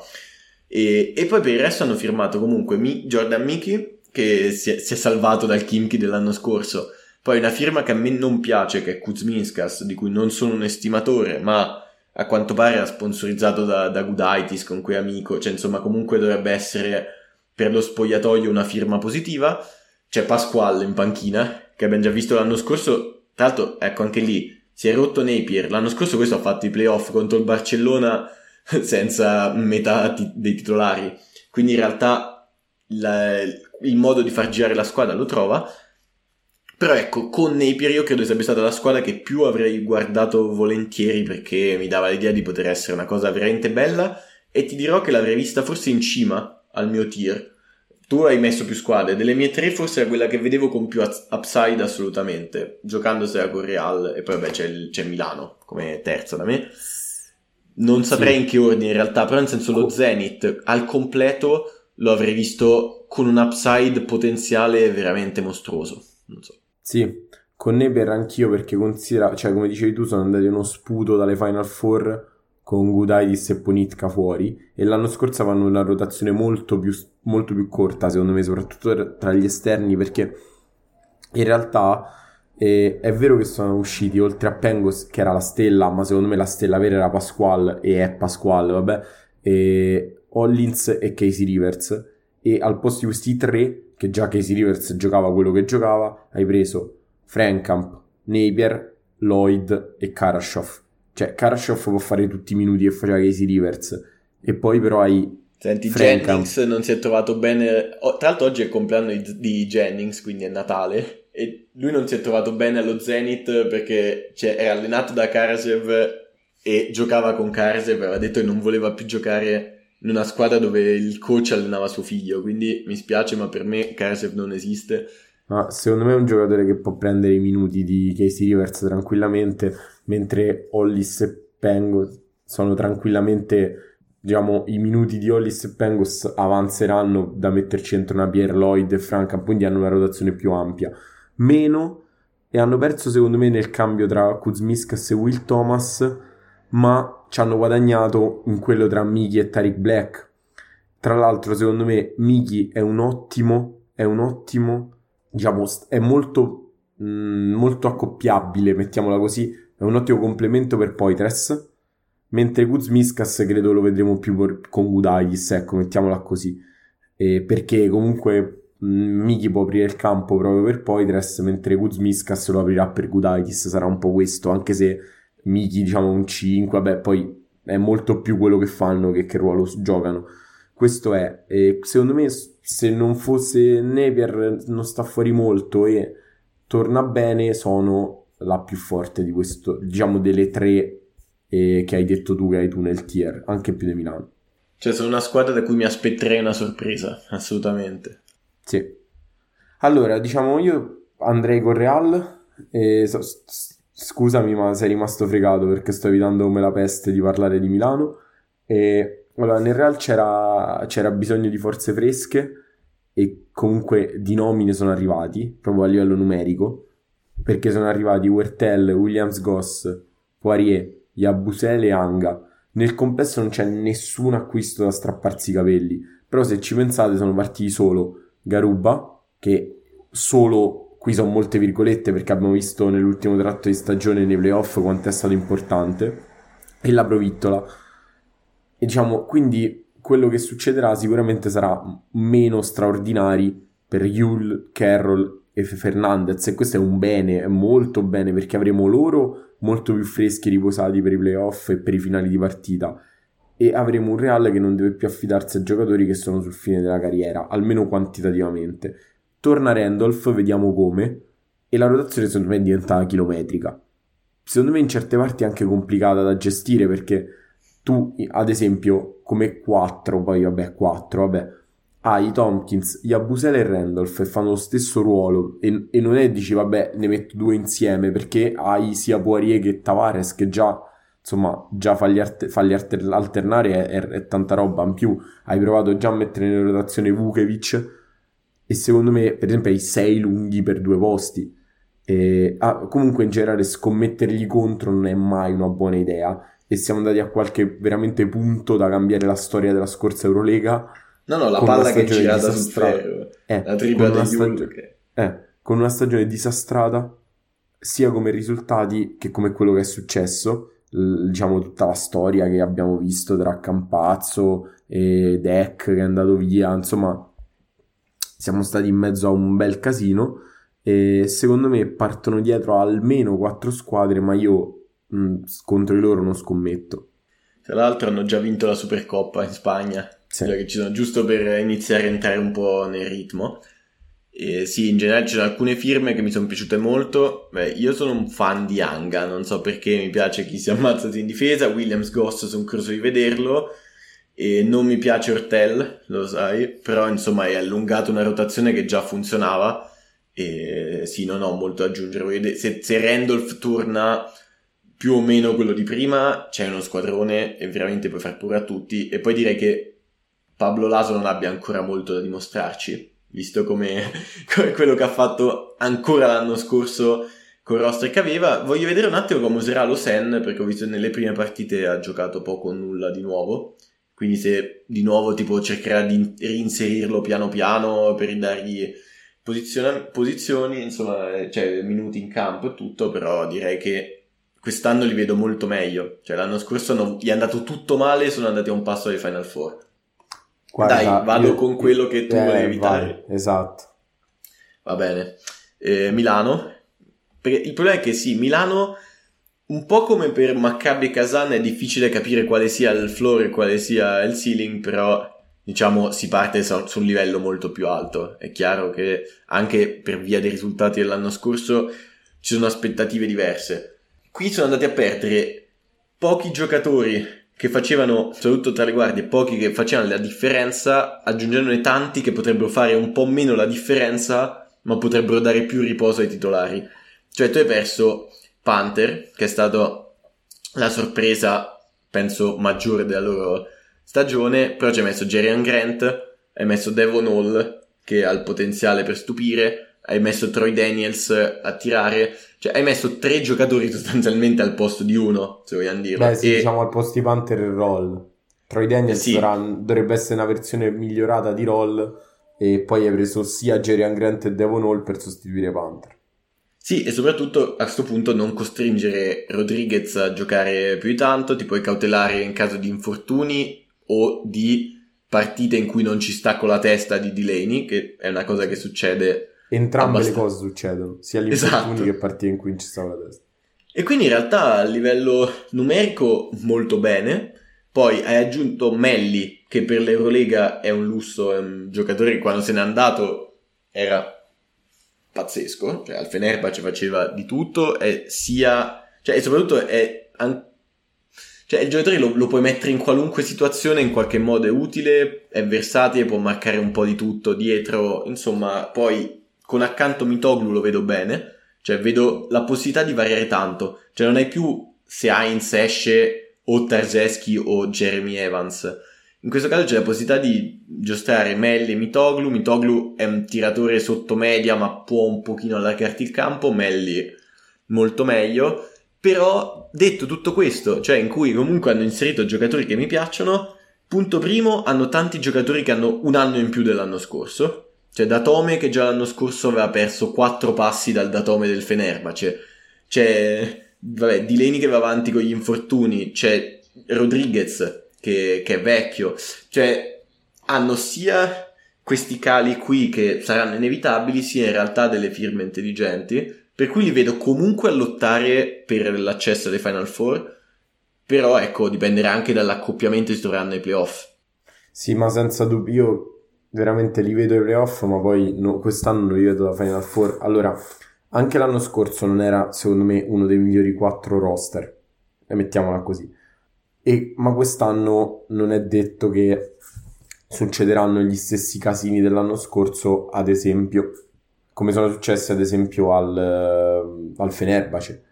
E, e poi per il resto hanno firmato comunque Jordan Mickey, che si è, si è salvato dal Kimchi dell'anno scorso. Poi una firma che a me non piace, che è Kuzminskas, di cui non sono un estimatore, ma a quanto pare era sponsorizzato da, da Gudaitis, con cui amico, cioè insomma comunque dovrebbe essere per lo spogliatoio una firma positiva. C'è Pasquale in panchina, che abbiamo già visto l'anno scorso, tra l'altro ecco anche lì, si è rotto Napier, l'anno scorso questo ha fatto i playoff contro il Barcellona senza metà t- dei titolari, quindi in realtà la, il modo di far girare la squadra lo trova. Però ecco, con Napier io credo sarebbe stata la squadra che più avrei guardato volentieri perché mi dava l'idea di poter essere una cosa veramente bella e ti dirò che l'avrei vista forse in cima al mio tier. Tu hai messo più squadre, delle mie tre forse era quella che vedevo con più upside assolutamente, giocandosela con Real e poi vabbè c'è, c'è Milano come terza da me. Non saprei sì. in che ordine in realtà, però nel senso lo Zenith al completo lo avrei visto con un upside potenziale veramente mostruoso. So. Sì, con Neber anch'io perché considera, cioè come dicevi tu, sono andati uno sputo dalle Final Four con Gudaitis e Ponitka fuori e l'anno scorso avevano una rotazione molto più, molto più corta secondo me, soprattutto tra gli esterni perché in realtà eh, è vero che sono usciti oltre a Pengos che era la stella, ma secondo me la stella vera era Pasquale e è Pasquale, vabbè, e Hollins e Casey Rivers e al posto di questi tre, che già Casey Rivers giocava quello che giocava, hai preso Frankamp, Napier, Lloyd e Karashov. Cioè Karashov può fare tutti i minuti che faceva Casey Rivers e poi però hai Senti, Frankamp. Jennings non si è trovato bene. Tra l'altro, oggi è il compleanno di, di, Jennings, quindi è Natale. E lui non si è trovato bene allo Zenith perché cioè, era allenato da Karasev e giocava con Karasev. Aveva detto che non voleva più giocare in una squadra dove il coach allenava suo figlio, quindi mi spiace, ma per me Karasev non esiste. Ma secondo me è un giocatore che può prendere i minuti di Casey Rivers tranquillamente, mentre Hollis e Pengo sono tranquillamente, diciamo, i minuti di Hollis e Pengos avanzeranno da metterci dentro una Pierre Lloyd e Franca, quindi hanno una rotazione più ampia. Meno, e hanno perso secondo me nel cambio tra Kuzmiskas e Will Thomas, ma ci hanno guadagnato in quello tra Miki e Tariq Black. Tra l'altro, secondo me, Miki è un ottimo, è un ottimo, diciamo, è molto, mh, mm, molto accoppiabile, mettiamola così, è un ottimo complemento per Poitres, mentre Kuzmiskas credo lo vedremo più con Gudagis, ecco, mettiamola così, e perché comunque Miki può aprire il campo proprio per Poitres, mentre Kuzmiskas lo aprirà per Gudaitis, sarà un po' questo, anche se Miki diciamo un 5, vabbè poi è molto più quello che fanno che che ruolo giocano. Questo è, e secondo me se non fosse Napier non sta fuori molto e torna bene, sono la più forte di questo, diciamo delle tre eh, che hai detto tu che hai tu nel tier, anche più di Milano. Cioè sono una squadra da cui mi aspetterei una sorpresa, assolutamente. Sì. Allora, diciamo io andrei con Real e so, scusami ma sei rimasto fregato perché sto evitando come la peste di parlare di Milano. E allora nel Real c'era, c'era bisogno di forze fresche e comunque di nomi ne sono arrivati proprio a livello numerico perché sono arrivati Wertel, Williams Goss, Poirier, Yabusele e Anga nel complesso non c'è nessun acquisto da strapparsi i capelli però se ci pensate sono partiti solo Garuba che solo qui sono molte virgolette perché abbiamo visto nell'ultimo tratto di stagione nei playoff quanto è stato importante. E la Provittola. E diciamo quindi quello che succederà sicuramente sarà meno straordinari per Yul, Carroll e Fernandez. E questo è un bene, è molto bene perché avremo loro molto più freschi e riposati per i playoff e per i finali di partita. E avremo un Real che non deve più affidarsi a giocatori che sono sul fine della carriera, almeno quantitativamente. Torna Randolph, vediamo come, e la rotazione secondo me diventa chilometrica. Secondo me in certe parti è anche complicata da gestire perché tu, ad esempio, come 4, poi vabbè 4, vabbè, hai Tompkins, Yabusele e Randolph e fanno lo stesso ruolo e, e, non è dici vabbè ne metto due insieme perché hai sia Poirier che Tavares che già insomma già farli, arte- farli alter- alternare è, è, è, tanta roba in più hai provato già a mettere in rotazione Vukevic e secondo me per esempio hai sei lunghi per due posti e, ah, comunque in generale scommettergli contro non è mai una buona idea e siamo andati a qualche veramente punto da cambiare la storia della scorsa Eurolega. No, no, la palla che girata sul ferro. Eh, la tripla di stag- che... eh, con una stagione disastrata, sia come risultati che come quello che è successo. Diciamo tutta la storia che abbiamo visto tra Campazzo e Deck che è andato via, insomma, siamo stati in mezzo a un bel casino. E secondo me partono dietro almeno quattro squadre, ma io Mm, contro di loro non scommetto. Tra l'altro hanno già vinto la Supercoppa in Spagna, sì. cioè che ci sono giusto per iniziare a entrare un po' nel ritmo. E sì, in generale ci sono alcune firme che mi sono piaciute molto. Beh, io sono un fan di Anga, non so perché mi piace chi si è ammazzato in difesa. Williams Goss sono curioso di vederlo. E non mi piace Ortel, lo sai, però insomma hai allungato una rotazione che già funzionava. E sì, non ho molto da aggiungere. Se, se Randolph torna più o meno quello di prima, c'è uno squadrone e veramente puoi far pure a tutti. E poi direi che Pablo Laso non abbia ancora molto da dimostrarci, visto come, come quello che ha fatto ancora l'anno scorso con roster che aveva. Voglio vedere un attimo come userà lo Sen, perché ho visto nelle prime partite ha giocato poco o nulla di nuovo. Quindi se di nuovo tipo cercherà di reinserirlo piano piano per dargli posizioni, insomma, cioè minuti in campo e tutto, però direi che quest'anno li vedo molto meglio. Cioè, l'anno scorso hanno, gli è andato tutto male e sono andati a un passo ai Final Four. Guarda, Dai, vado io, con quello che tu eh, volevi evitare. Vai, esatto. Va bene. Eh, Milano. Perché il problema è che sì, Milano, un po' come per Maccabi e Kazan, è difficile capire quale sia il floor e quale sia il ceiling, però diciamo si parte su, un livello molto più alto. È chiaro che anche per via dei risultati dell'anno scorso ci sono aspettative diverse Qui sono andati a perdere pochi giocatori che facevano, soprattutto tra le guardie, pochi che facevano la differenza, aggiungendone tanti che potrebbero fare un po' meno la differenza, ma potrebbero dare più riposo ai titolari. Cioè tu hai perso Panther, che è stato la sorpresa, penso, maggiore della loro stagione, però ci hai messo Jerry Grant, hai messo Devon Hall, che ha il potenziale per stupire, hai messo Troy Daniels a tirare, cioè hai messo tre giocatori sostanzialmente al posto di uno, se vogliamo dirlo. Beh, sì, e... diciamo al posto di Panther e Roll. Troy Daniels sì. sarà, dovrebbe essere una versione migliorata di Roll e poi hai preso sia Jerry Grant e Devon Hall per sostituire Panther. Sì, e soprattutto a questo punto non costringere Rodriguez a giocare più di tanto, ti puoi cautelare in caso di infortuni o di partite in cui non ci sta con la testa di Delaney, che è una cosa che succede. Entrambe abbastanza... le cose succedono, sia gli esatto. che partite in cui non ci sta con la testa. E quindi in realtà a livello numerico molto bene. Poi hai aggiunto Melli, che per l'Eurolega è un lusso, è un giocatore che quando se n'è andato era pazzesco, cioè al Fenerbahce faceva di tutto e sia, cioè e soprattutto è, an- cioè il giocatore lo, lo, puoi mettere in qualunque situazione, in qualche modo è utile, è versatile, può marcare un po' di tutto dietro, insomma, poi con accanto Mitoglu lo vedo bene, cioè vedo la possibilità di variare tanto, cioè non hai più se Heinz esce o Tarzeschi o Jeremy Evans, in questo caso c'è la possibilità di giostrare Melli e Mitoglu. Mitoglu è un tiratore sotto media, ma può un pochino allargarti il campo. Melli molto meglio. Però, detto tutto questo, cioè in cui comunque hanno inserito giocatori che mi piacciono, punto primo, hanno tanti giocatori che hanno un anno in più dell'anno scorso. Cioè Datome che già l'anno scorso aveva perso quattro passi dal Datome del Fenerbahce. C'è, vabbè, Dileni che va avanti con gli infortuni. C'è Rodriguez che, che è vecchio, cioè hanno sia questi cali qui che saranno inevitabili, sia in realtà delle firme intelligenti, per cui li vedo comunque a lottare per l'accesso alle Final Four, però ecco, dipenderà anche dall'accoppiamento che si troveranno ai playoff. Sì, ma senza dubbio, io veramente li vedo ai playoff, ma poi no, quest'anno non li vedo da Final Four. Allora, anche l'anno scorso non era, secondo me, uno dei migliori quattro roster, e mettiamola così. E, ma quest'anno non è detto che succederanno gli stessi casini dell'anno scorso, ad esempio, come sono successi ad esempio al, al Fenerbahce.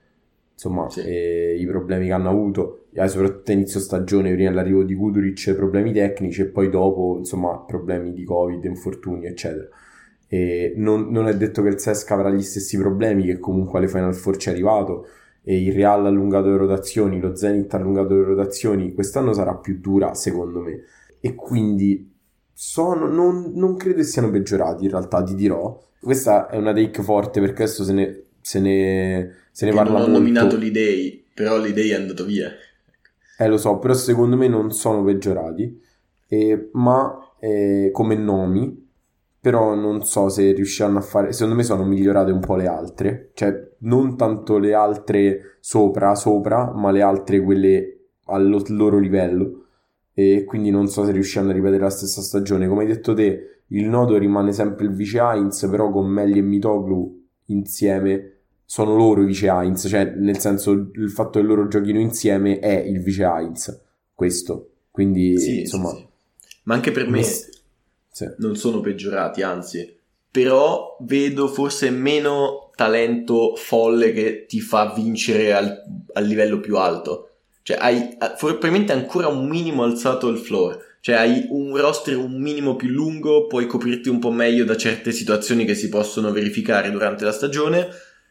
Insomma, sì. eh, i problemi che hanno avuto, eh, soprattutto a inizio stagione, prima dell'arrivo di Kuduric, problemi tecnici e poi dopo, insomma, problemi di Covid, infortuni, eccetera. E non, non è detto che il Sesca avrà gli stessi problemi, che comunque alle Final Four ci è arrivato, il Real ha allungato le rotazioni, lo Zenit ha allungato le rotazioni, quest'anno sarà più dura secondo me e quindi sono, non, non credo siano peggiorati in realtà, ti dirò. Questa è una take forte perché adesso se ne, se ne, se ne parla non molto. Non ho nominato l'idei, però l'idei è andato via. Eh lo so, però secondo me non sono peggiorati, eh, ma eh, come nomi però non so se riusciranno a fare, secondo me sono migliorate un po' le altre, cioè non tanto le altre sopra, sopra, ma le altre quelle al loro livello e quindi non so se riusciranno a ripetere la stessa stagione. Come hai detto te, il nodo rimane sempre il vice Heinz, però con Melli e Mitoglu insieme sono loro i vice Heinz, cioè nel senso il fatto che loro giochino insieme è il vice Heinz, questo. Quindi sì, insomma... Sì, sì. Ma anche per me sì. non sono peggiorati, anzi, però vedo forse meno talento folle che ti fa vincere al, al livello più alto. Cioè, hai probabilmente ancora un minimo alzato il floor. Cioè, hai un roster un minimo più lungo, puoi coprirti un po' meglio da certe situazioni che si possono verificare durante la stagione,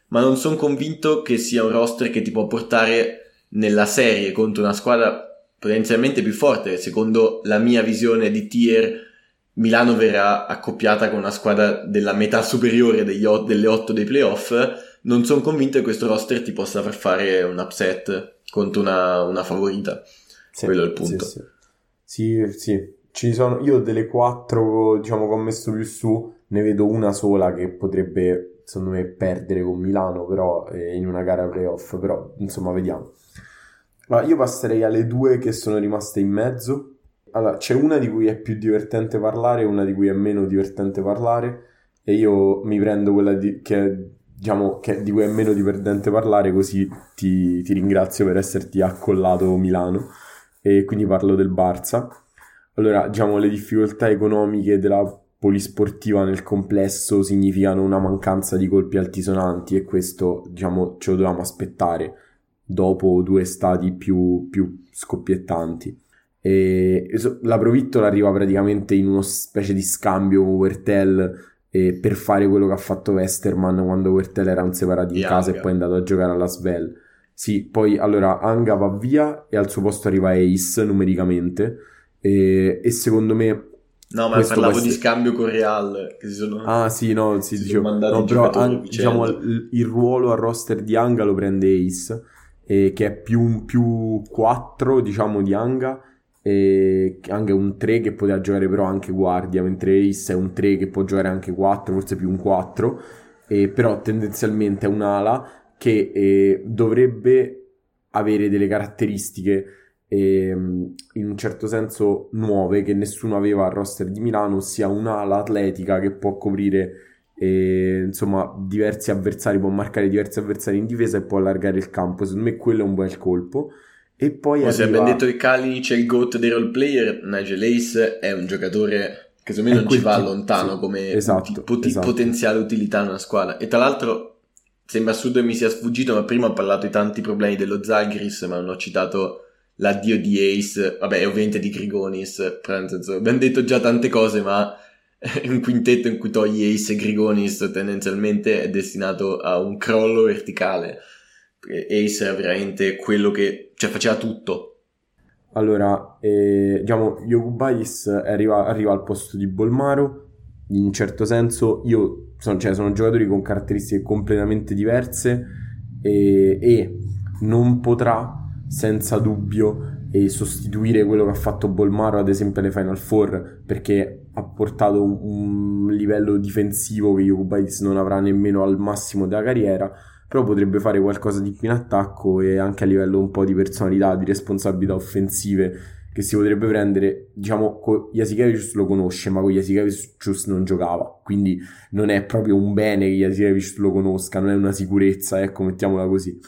ma non sono convinto che sia un roster che ti può portare nella serie contro una squadra potenzialmente più forte, secondo la mia visione di tier Milano verrà accoppiata con una squadra della metà superiore o- delle otto dei playoff, non sono convinto che questo roster ti possa far fare un upset contro una, una favorita. Sì, Quello è il punto. Sì, sì. sì, sì. Ci sono, io delle quattro diciamo, che ho messo più su, ne vedo una sola che potrebbe, secondo me, perdere con Milano, però eh, in una gara playoff, però insomma vediamo. Ma io passerei alle due che sono rimaste in mezzo, allora, c'è una di cui è più divertente parlare e una di cui è meno divertente parlare e io mi prendo quella di, che, diciamo, che di cui è meno divertente parlare così ti, ti ringrazio per esserti accollato Milano e quindi parlo del Barça. Allora, diciamo, le difficoltà economiche della polisportiva nel complesso significano una mancanza di colpi altisonanti e questo, diciamo, ce lo dovevamo aspettare dopo due stati più, più scoppiettanti. E la Provittola arriva praticamente in una specie di scambio con Wertel eh, per fare quello che ha fatto Westerman quando Wertel era un separato in casa e poi è andato a giocare alla Svel. Sì, poi allora Anga va via e al suo posto arriva Ace numericamente e, e secondo me No, ma parlavo essere... di scambio con Real. Che si sono... Ah, sì, no, sì, dicevo, no, però an- diciamo, il, il, ruolo a roster di Anga lo prende Ace, eh, che è più, più 4, diciamo, di Anga, e anche un 3 che poteva giocare però anche guardia, mentre Ace è un 3 che può giocare anche 4, forse più un 4, e però tendenzialmente è un'ala che eh, dovrebbe avere delle caratteristiche eh, in un certo senso nuove che nessuno aveva al roster di Milano, ossia un'ala atletica che può coprire eh, insomma diversi avversari, può marcare diversi avversari in difesa e può allargare il campo. Secondo me quello è un bel colpo. E poi arriva... se abbiamo detto che Kalinic è il GOAT dei role player, Nigel Ace è un giocatore che secondo me non ci va tipo, lontano sì, come esatto, pot- esatto. potenziale utilità in una squadra. E tra l'altro sembra assurdo che mi sia sfuggito, ma prima ho parlato di tanti problemi dello Zagris, ma non ho citato l'addio di Ace, vabbè, ovviamente di Grigonis, però nel senso, abbiamo detto già tante cose, ma un quintetto in cui togli Ace e Grigonis tendenzialmente è destinato a un crollo verticale. Ace era veramente quello che cioè, faceva tutto. Allora, eh, diciamo, Yogubais arriva, arriva al posto di Bolmaro. In un certo senso, io sono, cioè, sono giocatori con caratteristiche completamente diverse e, e non potrà senza dubbio sostituire quello che ha fatto Bolmaro ad esempio alle Final Four perché ha portato un, livello difensivo che Jokubaitis non avrà nemmeno al massimo della carriera però potrebbe fare qualcosa di più in attacco e anche a livello un po' di personalità, di responsabilità offensive che si potrebbe prendere, diciamo, Jasikevicius lo conosce, ma con Jasikevicius non giocava, quindi non è proprio un bene che Jasikevicius lo conosca, non è una sicurezza, ecco, mettiamola così.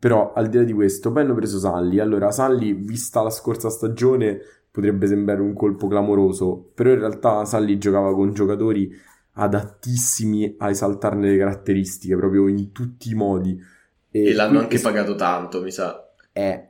Però al di là di questo, poi hanno preso Salli, allora Salli, vista la scorsa stagione, potrebbe sembrare un colpo clamoroso, però in realtà Salli giocava con giocatori adattissimi a esaltarne le caratteristiche proprio in tutti i modi. E, e l'hanno anche es- pagato tanto, mi sa. Eh,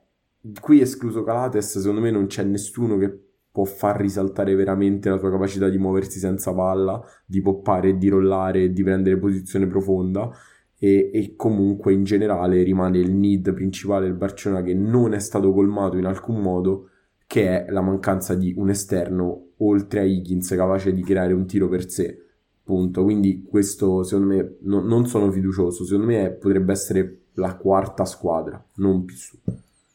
qui escluso Calates, secondo me non c'è nessuno che può far risaltare veramente la sua capacità di muoversi senza palla, di poppare, di rollare, di prendere posizione profonda. E, e, comunque in generale rimane il need principale del Barcellona che non è stato colmato in alcun modo, che è la mancanza di un esterno oltre a Higgins capace di creare un tiro per sé Punto. Quindi questo secondo me no, non sono fiducioso, secondo me potrebbe essere la quarta squadra, non più su.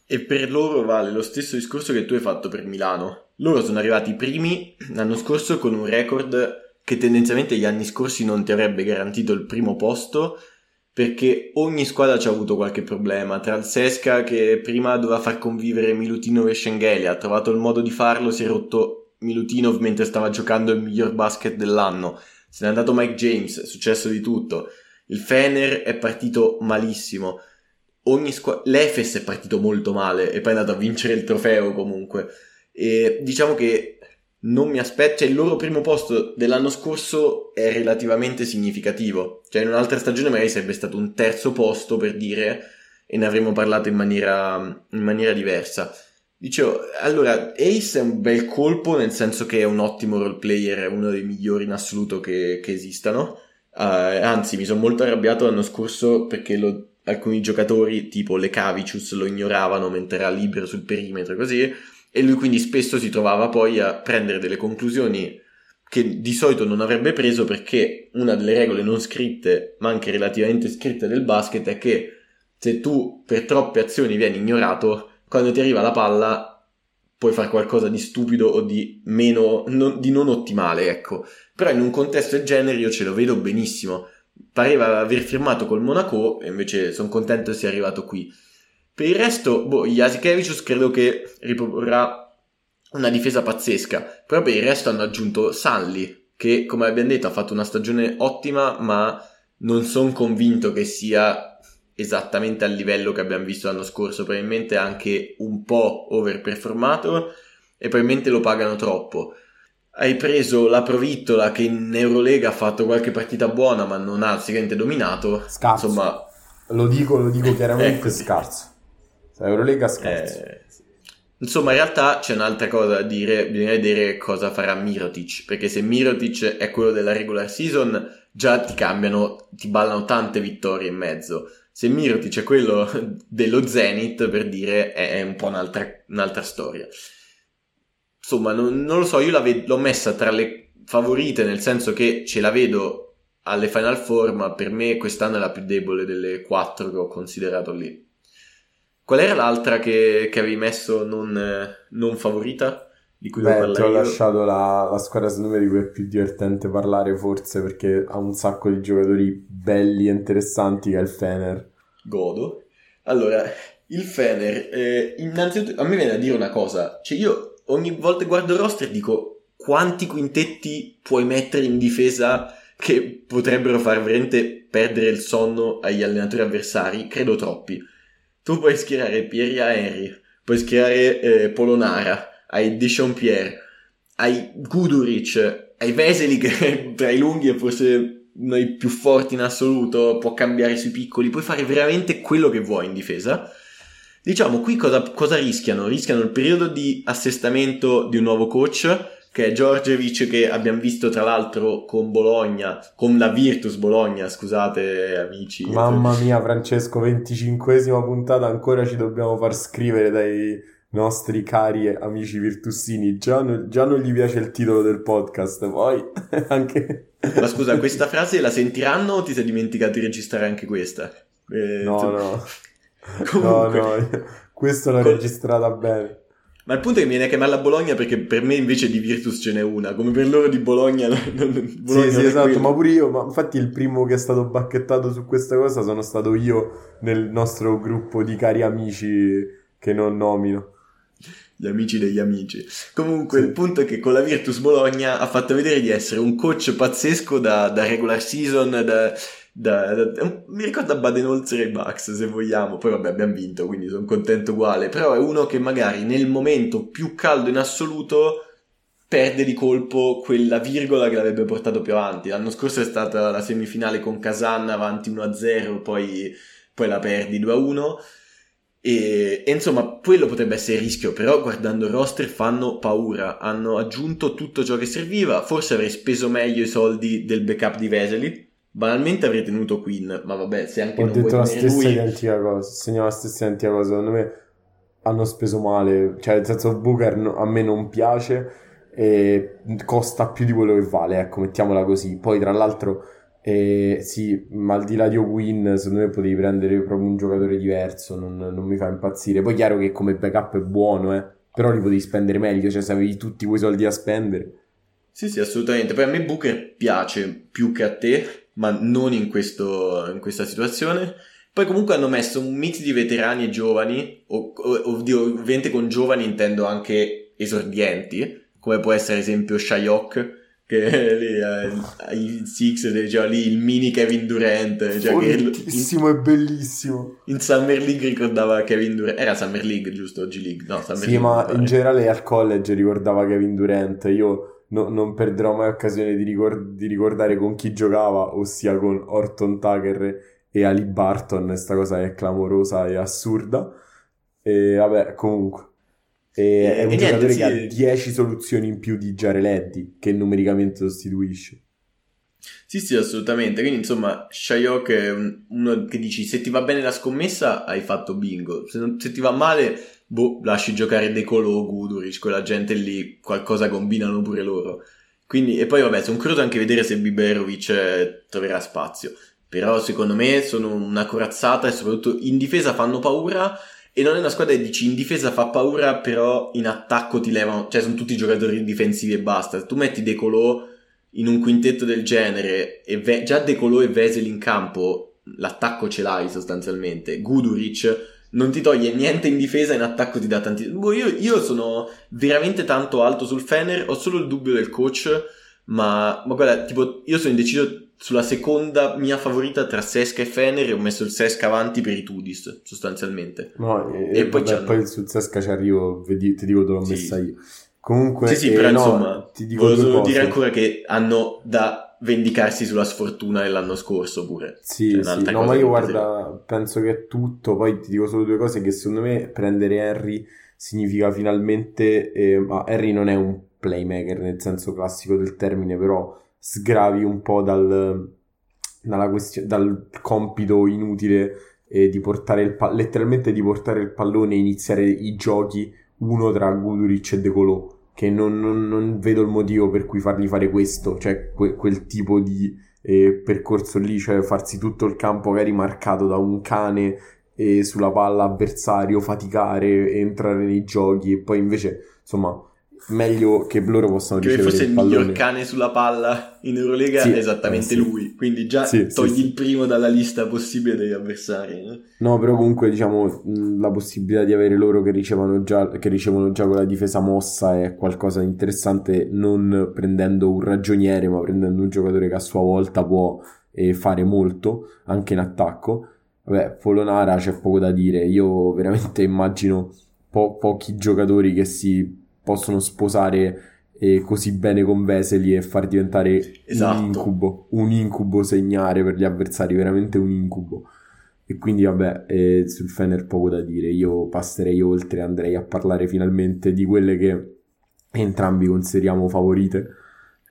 E per loro vale lo stesso discorso che tu hai fatto per Milano. Loro sono arrivati primi l'anno scorso con un record che tendenzialmente gli anni scorsi non ti avrebbe garantito il primo posto perché ogni squadra ci ha avuto qualche problema. Tra il Sesca che prima doveva far convivere Milutinov e Schengelli, ha trovato il modo di farlo, si è rotto Milutinov mentre stava giocando il miglior basket dell'anno se n'è andato Mike James, è successo di tutto. Il Fener è partito malissimo. Squa- L'Efes è partito molto male e poi è andato a vincere il trofeo comunque. E diciamo che non mi aspetto, cioè il loro primo posto dell'anno scorso è relativamente significativo. Cioè in un'altra stagione magari sarebbe stato un terzo posto per dire e ne avremmo parlato in maniera, in maniera diversa. Dicevo, allora, Ace è un bel colpo nel senso che è un ottimo role player, è uno dei migliori in assoluto che, che esistano. Uh, anzi, mi sono molto arrabbiato l'anno scorso perché lo, alcuni giocatori, tipo le Cavicius, lo ignoravano mentre era libero sul perimetro e così, e lui quindi spesso si trovava poi a prendere delle conclusioni che di solito non avrebbe preso perché una delle regole non scritte, ma anche relativamente scritte del basket, è che se tu per troppe azioni vieni ignorato, quando ti arriva la palla puoi fare qualcosa di stupido o di meno, non, di non ottimale, ecco. Però in un contesto del genere io ce lo vedo benissimo. Pareva aver firmato col Monaco e invece sono contento sia arrivato qui. Per il resto, boh, Jasikevicius credo che riproporrà una difesa pazzesca, però per il resto hanno aggiunto Salli, che come abbiamo detto ha fatto una stagione ottima, ma non sono convinto che sia esattamente al livello che abbiamo visto l'anno scorso, probabilmente anche un po' overperformato e probabilmente lo pagano troppo. Hai preso la Provittola che in Eurolega ha fatto qualche partita buona ma non ha sicuramente dominato. Scarso. Insomma, lo dico, lo dico chiaramente, scarso. Eurolega scarso. Eh, insomma, in realtà c'è un'altra cosa da dire, bisogna vedere cosa farà Mirotic, perché se Mirotic è quello della regular season, già ti cambiano, ti ballano tante vittorie in mezzo se Mirotic è quello dello Zenith, per dire, è, un po' un'altra, un'altra storia. Insomma, non, non lo so, io ved- l'ho messa tra le favorite, nel senso che ce la vedo alle Final Four, ma per me quest'anno è la più debole delle quattro che ho considerato lì. Qual era l'altra che, che avevi messo non, non favorita? Di cui Beh, ti ho io? lasciato la, la squadra secondo me di cui è più divertente parlare forse perché ha un sacco di giocatori belli e interessanti che è il Fener. Godo. Allora, il Fener, eh, innanzitutto a me viene a dire una cosa, cioè io ogni volta che guardo il roster dico quanti quintetti puoi mettere in difesa che potrebbero far veramente perdere il sonno agli allenatori avversari? Credo troppi. Tu puoi schierare Pierre Henry, puoi schierare eh, Polonara, hai Dechampierre, hai Guduric, hai Veseli che tra i lunghi è forse uno dei più forti in assoluto, può cambiare sui piccoli, puoi fare veramente quello che vuoi in difesa. Diciamo, qui cosa, cosa rischiano? Rischiano il periodo di assestamento di un nuovo coach, che è Giorgevic che abbiamo visto tra l'altro con Bologna, con la Virtus Bologna, scusate amici. Mamma mia Francesco, 25esima puntata, ancora ci dobbiamo far scrivere dai nostri cari amici virtussini. Già, no, già non gli piace il titolo del podcast, poi anche... Ma scusa, questa frase la sentiranno o ti sei dimenticato di registrare anche questa? Eh, no, tu... no. Comunque... No, no, questa l'ho Con... registrata bene. Ma il punto è che mi viene a chiamarla Bologna perché per me invece di Virtus ce n'è una, come per loro di Bologna. Non, Bologna sì, sì, esatto, quello. ma pure io, ma infatti il primo che è stato bacchettato su questa cosa sono stato io nel nostro gruppo di cari amici che non nomino. Gli amici degli amici. Comunque, il punto è che con la Virtus Bologna ha fatto vedere di essere un coach pazzesco da, da regular season, da, da, da, mi ricorda Baden-Holzer e Bucks se vogliamo, poi vabbè abbiamo vinto quindi sono contento uguale, però è uno che magari nel momento più caldo in assoluto perde di colpo quella virgola che l'avrebbe portato più avanti. L'anno scorso è stata la semifinale con Kazan avanti 1-0, poi, poi la perdi 2-1. E, e, insomma, quello potrebbe essere il rischio, però guardando il roster fanno paura. Hanno aggiunto tutto ciò che serviva. Forse avrei speso meglio i soldi del backup di Vesely, Banalmente avrei tenuto Queen, ma vabbè, se anche Ho non detto la stessa lui... identica cosa, segnalo la stessa identica cosa, secondo me hanno speso male, cioè nel senso Booker no, a me non piace e costa più di quello che vale, ecco, mettiamola così. Poi tra l'altro, eh, sì, ma al di là di Win, secondo me potevi prendere proprio un giocatore diverso, non, non mi fa impazzire. Poi è chiaro che come backup è buono, eh, però li potevi spendere meglio, cioè se avevi tutti quei soldi da spendere. Sì, sì, assolutamente. Poi a me Booker piace più che a te, ma non in, questo, in questa situazione. Poi comunque hanno messo un mix di veterani e giovani, o, ovviamente con giovani intendo anche esordienti, come può essere ad esempio Shayok, che lì ai Six diceva lì il mini Kevin Durant cioè bellissimo e bellissimo in Summer League ricordava Kevin Durant era Summer League giusto? G League no Summer sì League, ma in generale al college ricordava Kevin Durant io no, non perderò mai occasione di, ricord- di, ricordare con chi giocava, ossia con Orton Tucker e Ali Barton. Questa cosa è clamorosa e assurda. E vabbè, comunque. E, è un e giocatore niente, che sì. ha 10 soluzioni in più di Jared che numericamente sostituisce. Sì, sì, assolutamente. Quindi, insomma, Shayok è uno che dici: se ti va bene la scommessa, hai fatto bingo. Se, non, se ti va male, boh, lasci giocare De Colo Guduric, quella gente lì, qualcosa combinano pure loro. Quindi, e poi vabbè, sono curioso anche vedere se Biberovic eh, troverà spazio. Però secondo me sono una corazzata e soprattutto in difesa fanno paura e non è una squadra che dici in difesa fa paura però in attacco ti levano, cioè sono tutti giocatori difensivi e basta. Tu metti De Colo in un quintetto del genere e ve- già De Colo e Vesel in campo l'attacco ce l'hai sostanzialmente. Guduric non ti toglie niente in difesa, in attacco ti dà tanti. Boh, io, io, sono veramente tanto alto sul Fener, ho solo il dubbio del coach, ma, ma guarda, tipo, io sono indeciso sulla seconda mia favorita tra Sesca e Fener e ho messo il Sesca avanti per i Tudis, sostanzialmente. No, e, e poi, vabbè, poi sul Sesca ci arrivo, vedi, ti dico dove l'ho sì. messa io. Comunque, sì, sì, però eh, no, insomma, ti dico volevo solo dire ancora che hanno da vendicarsi sulla sfortuna dell'anno scorso pure. Sì, cioè, sì. no, ma io guarda, penso che è tutto, poi ti dico solo due cose che secondo me prendere Harry significa finalmente, eh, ma Harry non è un playmaker nel senso classico del termine, però sgravi un po' dal, question- dal compito inutile eh, di portare il pa- letteralmente di portare il pallone e iniziare i giochi uno tra Guduric e De Colò che non, non, non, vedo il motivo per cui fargli fare questo, cioè que, quel tipo di eh, percorso lì, cioè farsi tutto il campo magari marcato da un cane e sulla palla avversario, faticare, entrare nei giochi e poi invece, insomma, meglio che loro possano che ricevere fosse il il miglior cane sulla palla in Eurolega Sì, è esattamente eh, sì. lui, quindi già Sì, togli il primo dalla lista possibile degli avversari. no? No, però comunque diciamo la possibilità di avere loro che ricevono già, che ricevono già con la difesa mossa è qualcosa di interessante, non prendendo un ragioniere, ma prendendo un giocatore che a sua volta può eh, fare molto anche in attacco. Vabbè, Polonara c'è poco da dire. Io veramente immagino po- pochi giocatori che si possono sposare eh, così bene con Vesely e far diventare Esatto. un incubo, un incubo segnare per gli avversari, veramente un incubo. E quindi vabbè, eh, sul Fener poco da dire, io passerei oltre, andrei a parlare finalmente di quelle che entrambi consideriamo favorite.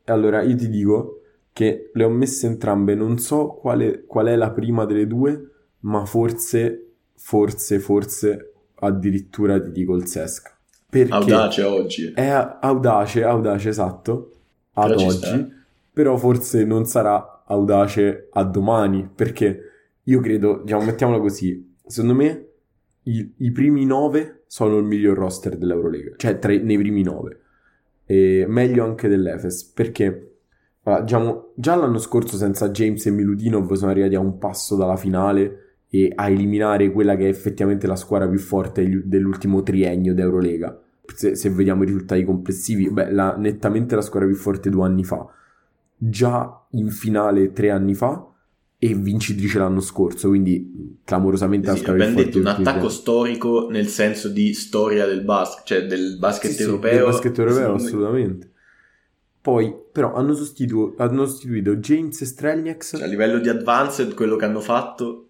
E allora io ti dico che le ho messe entrambe, non so quale, qual è la prima delle due, ma forse, forse, forse addirittura ti dico il Sesca. Perché Audace oggi. è audace, audace esatto, ad Però oggi, però forse non sarà audace a domani, perché io credo, diciamo, mettiamola così, secondo me i, i primi nove sono il miglior roster dell'Eurolega, cioè tra nei primi nove, e meglio anche dell'Efes, perché allora, diciamo, già l'anno scorso senza James e Miludinov sono arrivati a un passo dalla finale e a eliminare quella che è effettivamente la squadra più forte dell'ultimo triennio d'Eurolega. Se, se vediamo i risultati complessivi, beh, la- nettamente la squadra più forte due anni fa, già in finale tre anni fa e vincitrice l'anno scorso, quindi clamorosamente la Sì, squadra più forte detto un attacco tre storico nel senso di storia del basket, cioè del basket Sì, sì, europeo. del basket europeo, assolutamente. Poi, però, hanno sostituito, hanno sostituito James e Strelnieks. A livello di advanced, quello che hanno fatto,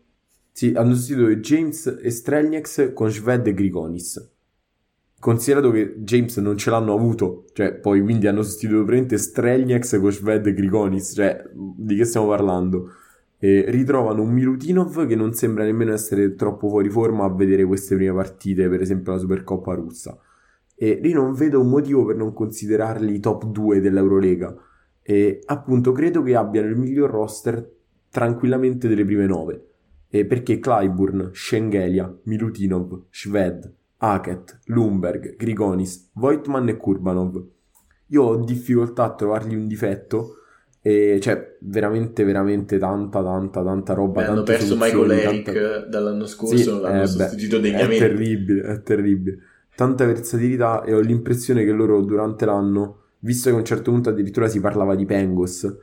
Sì, hanno sostituito James e Strelnieks con Shved e Grigonis. Considerato che James non ce l'hanno avuto, cioè, poi quindi hanno sostituito praticamente Strelnieks con Shved e Grigonis, cioè, di che stiamo parlando? E ritrovano un Milutinov che non sembra nemmeno essere troppo fuori forma a vedere queste prime partite, per esempio la Supercoppa russa. E lì non vedo un motivo per non considerarli top 2 dell'Eurolega. E appunto credo che abbiano il miglior roster tranquillamente delle prime 9. E perché Clyburn, Schengelia, Milutinov, Shved, Hackett, Lumberg, Grigonis, Voigtman e Kurbanov. Io ho difficoltà a trovargli un difetto. E cioè, veramente, veramente tanta, tanta, tanta roba. beh, hanno perso Michael Eric tanta- dall'anno scorso, Sì, non l'hanno eh, sostituito beh, È degnamente. terribile, è terribile. Tanta versatilità e ho l'impressione che loro durante l'anno, visto che a un certo punto addirittura si parlava di Pengos,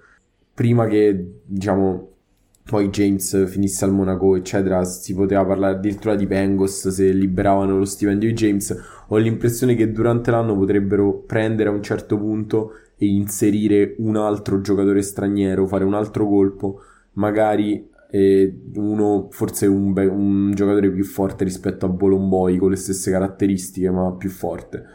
prima che, diciamo, poi James finisse al Monaco, eccetera, si poteva parlare addirittura di Pengos se liberavano lo stipendio di James. Ho l'impressione che durante l'anno potrebbero prendere a un certo punto e inserire un altro giocatore straniero, fare un altro colpo, magari eh, uno, forse un, be- un giocatore più forte rispetto a Bolomboi con le stesse caratteristiche, ma più forte.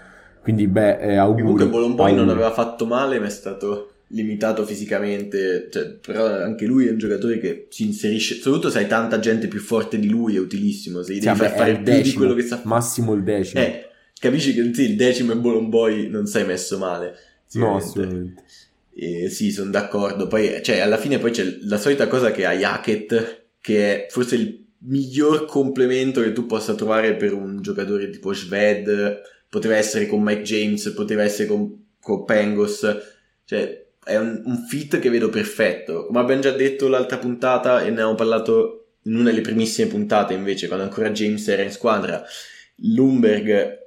Quindi, beh, eh, auguri. Comunque Bolomboi non aveva fatto male, ma è stato limitato fisicamente, cioè, però anche lui è un giocatore che si inserisce, soprattutto se hai tanta gente più forte di lui è utilissimo, se gli Sì, devi far fare è il più di decimo, quello che sa fare. massimo il decimo. Eh, capisci che sì, il decimo e Bolomboi non sei messo male. no, assolutamente. Eh, sì, sono d'accordo. Poi, cioè, alla fine poi c'è la solita cosa che hai Hackett, che è forse il miglior complemento che tu possa trovare per un giocatore tipo Shved. Poteva essere con Mike James, poteva essere con, con Pengos. Cioè, è un, un fit che vedo perfetto. Come abbiamo già detto l'altra puntata, e ne abbiamo parlato in una delle primissime puntate, invece, quando ancora James era in squadra, Lumberg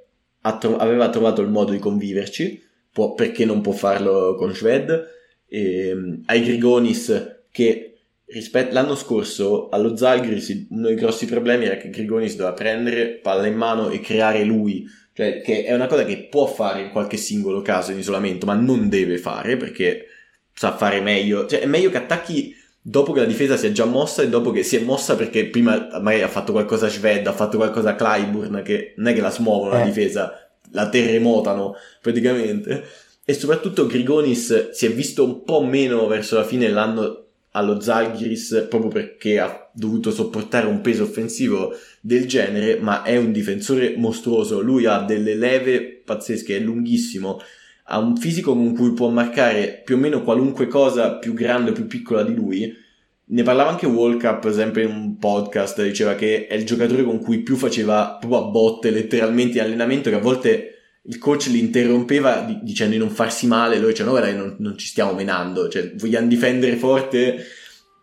tro- aveva trovato il modo di conviverci può- perché non può farlo con Shved. E, ai Grigonis che rispetto l'anno scorso allo Zalgiris uno dei grossi problemi era che Grigonis doveva prendere palla in mano e creare lui cioè che è una cosa che può fare in qualche singolo caso in isolamento ma non deve fare perché sa fare meglio cioè è meglio che attacchi dopo che la difesa si è già mossa e dopo che si è mossa perché prima magari ha fatto qualcosa Shved ha fatto qualcosa Clyburn che non è che la smuovono la Eh. difesa la terremotano praticamente e soprattutto Grigonis si è visto un po' meno verso la fine dell'anno allo Zalgiris proprio perché ha dovuto sopportare un peso offensivo del genere, ma è un difensore mostruoso. Lui ha delle leve pazzesche, è lunghissimo, ha un fisico con cui può marcare più o meno qualunque cosa più grande o più piccola di lui ne parlava anche World Cup, sempre in un podcast, diceva che è il giocatore con cui più faceva proprio a botte letteralmente in allenamento, che a volte il coach li interrompeva dicendo di non farsi male, loro dicevano guarda non, non ci stiamo menando, cioè vogliamo difendere forte,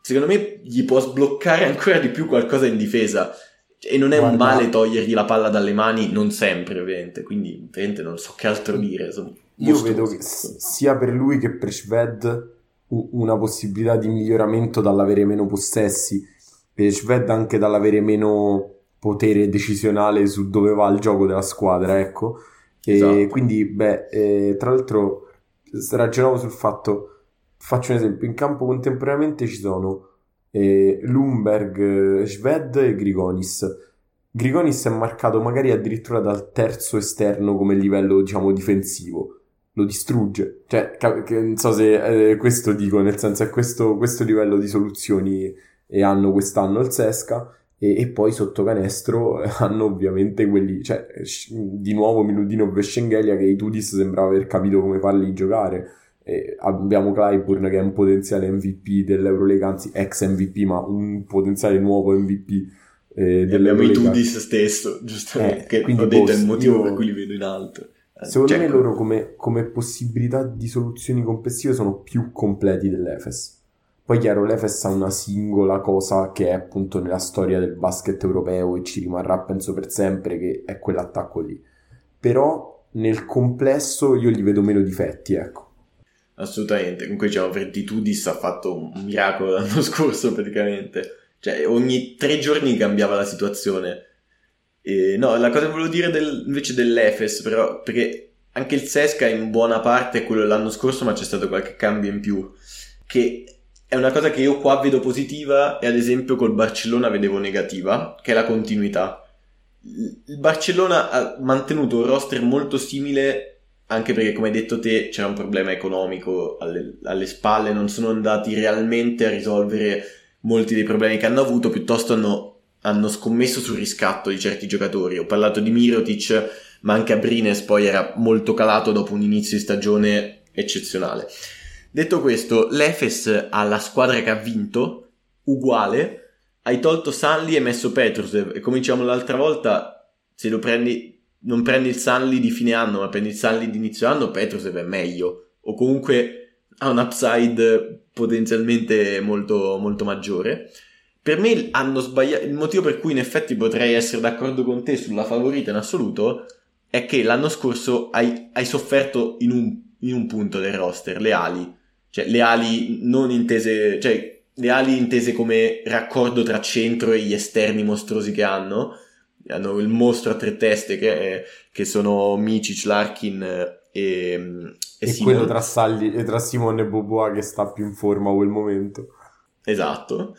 secondo me gli può sbloccare ancora di più qualcosa in difesa. E non è Guarda. un male togliergli la palla dalle mani, non sempre, ovviamente. Quindi, ovviamente, non so che altro dire. Io vedo che sia per lui che per Shved una possibilità di miglioramento dall'avere meno possessi e Shved anche dall'avere meno potere decisionale su dove va il gioco della squadra, ecco. E esatto. quindi, beh, eh, tra l'altro ragionavo sul fatto, faccio un esempio, in campo contemporaneamente ci sono eh, Lumberg, Shved e Grigonis. Grigonis è marcato magari addirittura dal terzo esterno come livello, diciamo, difensivo lo distrugge. Cioè, non so se eh, questo dico, nel senso è questo, questo livello di soluzioni e hanno quest'anno il Sesca e, e, poi sotto canestro hanno ovviamente quelli, cioè di nuovo Miludino e Schengelia che i Tudis sembrava aver capito come farli giocare. E abbiamo Clyburn che è un potenziale MVP dell'Eurolega, anzi ex MVP ma un potenziale nuovo MVP eh, abbiamo i Tudis stesso, giustamente, eh, che ho detto è il motivo io... per cui li vedo in alto. Secondo me loro come, come, possibilità di soluzioni complessive sono più completi dell'Efes. Poi chiaro, l'Efes ha una singola cosa che è appunto nella storia del basket europeo e ci rimarrà penso per sempre, che è quell'attacco lì. Però nel complesso io gli vedo meno difetti, ecco. Assolutamente, comunque diciamo Vertitudis ha fatto un miracolo l'anno scorso praticamente, cioè ogni tre giorni cambiava la situazione e, no, la cosa che volevo dire del, invece dell'Efes, però, perché anche il Sesca in buona parte è quello dell'anno scorso, ma c'è stato qualche cambio in più, che è una cosa che io qua vedo positiva e ad esempio col Barcellona vedevo negativa, che è la continuità. Il Barcellona ha mantenuto un roster molto simile anche perché come hai detto te c'era un problema economico alle, alle, spalle, non sono andati realmente a risolvere molti dei problemi che hanno avuto, piuttosto hanno hanno scommesso sul riscatto di certi giocatori. Ho parlato di Mirotic, ma anche Abrines poi era molto calato dopo un inizio di stagione eccezionale. Detto questo, l'Efes ha la squadra che ha vinto, uguale, hai tolto Sanli e messo Petrusev e come diciamo l'altra volta, se lo prendi, non prendi il Sanli di fine anno, ma prendi il Sanli di inizio anno, Petrusev è meglio, o comunque ha un upside potenzialmente molto, molto maggiore. Per me hanno sbagliato. Il motivo per cui in effetti potrei essere d'accordo con te sulla favorita in assoluto è che l'anno scorso hai, hai sofferto in un, in un, punto del roster, le ali. Cioè, le ali non intese. Cioè, le ali intese come raccordo tra centro e gli esterni mostruosi che hanno. Hanno il mostro a tre teste che, è, che sono Micic, Larkin e, e, e quello tra, Salli, tra Simone e Boboa che sta più in forma a quel momento. Esatto.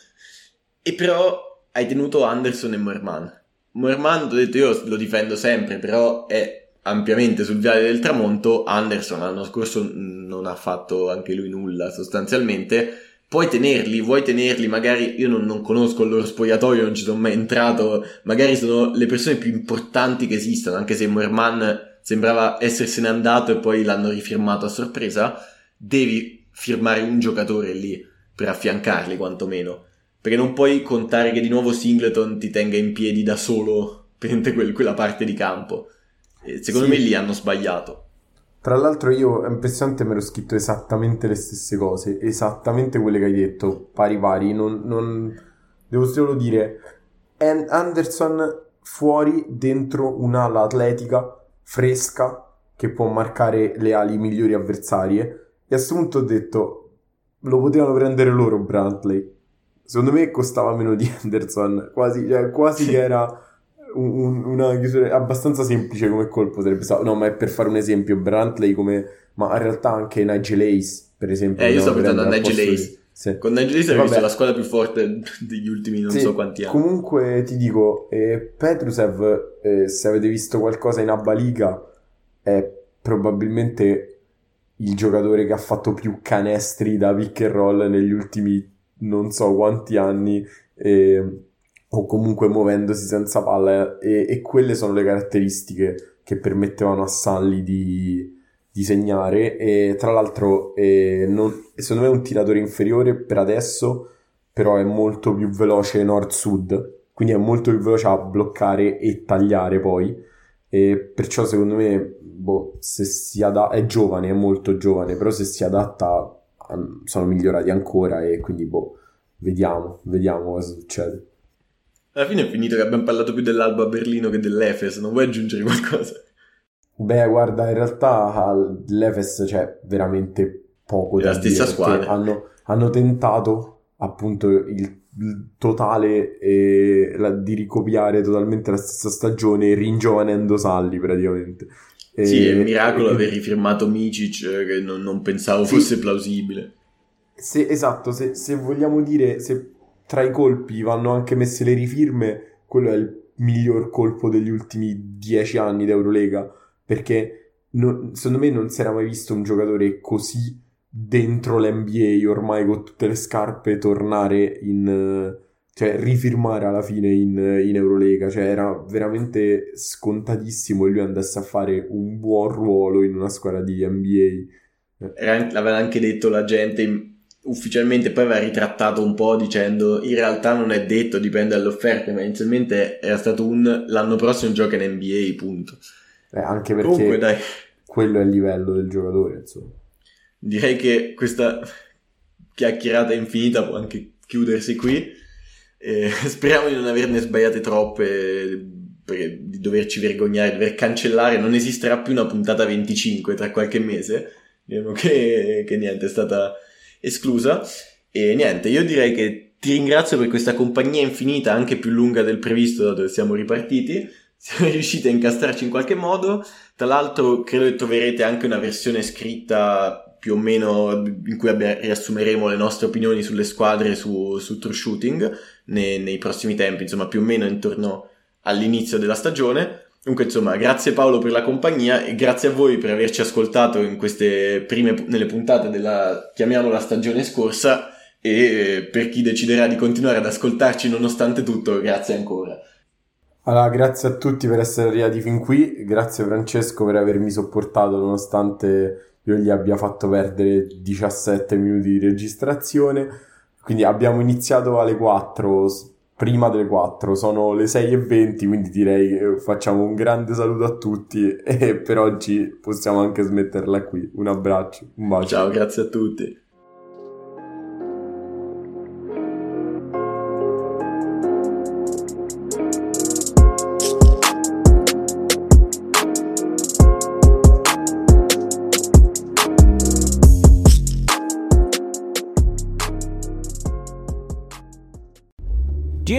E però hai tenuto Anderson e Moerman. Moerman, ho detto io lo difendo sempre, però è ampiamente sul viale del tramonto. Anderson l'anno scorso non ha fatto anche lui nulla sostanzialmente. Puoi tenerli, vuoi tenerli, magari io non, non conosco il loro spogliatoio, non ci sono mai entrato, magari sono le persone più importanti che esistono, anche se Moerman sembrava essersene andato e poi l'hanno rifirmato a sorpresa, devi firmare un giocatore lì per affiancarli quantomeno. Perché non puoi contare che di nuovo Singleton ti tenga in piedi da solo per quella parte di campo. E secondo sì. me lì hanno sbagliato. Tra l'altro io è impressionante me l'ho scritto esattamente le stesse cose, esattamente quelle che hai detto, pari pari, non, non... devo solo dire, Anderson fuori dentro un'ala atletica, fresca, che può marcare le ali migliori avversarie, e a questo punto ho detto, lo potevano prendere loro Brantley, Secondo me costava meno di Anderson, quasi, cioè, quasi che era un, una chiusura abbastanza semplice come colpo sarebbe stato. No, ma è per fare un esempio, Brantley come... Ma in realtà anche Nigel Ace, per esempio. Eh, io sto pensando a Nigel Ace. Sì. Con Nigel Ace hai visto la squadra più forte degli ultimi non sì, so quanti anni. Comunque ti dico, eh, Petrusev, eh, se avete visto qualcosa in Abba Liga, è probabilmente il giocatore che ha fatto più canestri da pick and roll negli ultimi non so quanti anni eh, o comunque muovendosi senza palla e, e, quelle sono le caratteristiche che permettevano a Sully di, di segnare. E tra l'altro eh, non, secondo me è un tiratore inferiore per adesso però è molto più veloce nord-sud, quindi è molto più veloce a bloccare e tagliare poi, e perciò secondo me, boh, se si adatta, è giovane, è molto giovane, però se si adatta sono migliorati ancora e quindi boh, vediamo, vediamo cosa succede. Alla fine è finito che abbiamo parlato più dell'Alba a Berlino che dell'Efes, non vuoi aggiungere qualcosa? Beh, guarda, in realtà l'Efes c'è veramente poco è da la stessa squadra. Hanno, hanno, tentato appunto il, il totale eh, la, di ricopiare totalmente la stessa stagione ringiovanendo Salli praticamente. E, sì, è un miracolo e, aver rifirmato Micic eh, che non, non pensavo sì, fosse plausibile. Se, esatto, se, se vogliamo dire, se tra i colpi vanno anche messe le rifirme, quello è il miglior colpo degli ultimi dieci anni d'Eurolega, perché non, secondo me non si era mai visto un giocatore così dentro l'NBA ormai con tutte le scarpe tornare in cioè rifirmare alla fine in, in, Eurolega, cioè era veramente scontatissimo che lui andasse a fare un buon ruolo in una squadra di NBA. L'aveva anche detto la gente ufficialmente poi aveva ritrattato un po' dicendo in realtà non è detto, dipende dalle offerte, ma inizialmente era stato un l'anno prossimo gioca in NBA, punto. Eh, anche perché Comunque, quello è il livello del giocatore, insomma. Direi che questa chiacchierata infinita può anche chiudersi qui. Eh, speriamo di non averne sbagliate troppe, di doverci vergognare, di dover cancellare. Non esisterà più una puntata 25 tra qualche mese. Diremo che, che niente, è stata esclusa. E niente, io direi che ti ringrazio per questa compagnia infinita, anche più lunga del previsto da dove siamo ripartiti. Siamo riusciti a incastrarci in qualche modo. Tra l'altro, credo che troverete anche una versione scritta più o meno in cui abbia, riassumeremo le nostre opinioni sulle squadre su, su true shooting nei, nei prossimi tempi, insomma, più o meno intorno all'inizio della stagione. Comunque, insomma, grazie Paolo per la compagnia e grazie a voi per averci ascoltato in queste prime, nelle puntate della, chiamiamola stagione scorsa e per chi deciderà di continuare ad ascoltarci nonostante tutto, grazie ancora. Allora, grazie a tutti per essere arrivati fin qui, grazie Francesco per avermi sopportato nonostante io gli abbia fatto perdere 17 minuti di registrazione. Quindi abbiamo iniziato alle 4 prima delle 4, sono le 6 e 20, quindi direi che facciamo un grande saluto a tutti e per oggi possiamo anche smetterla qui. Un abbraccio, un bacio. Ciao, grazie a tutti.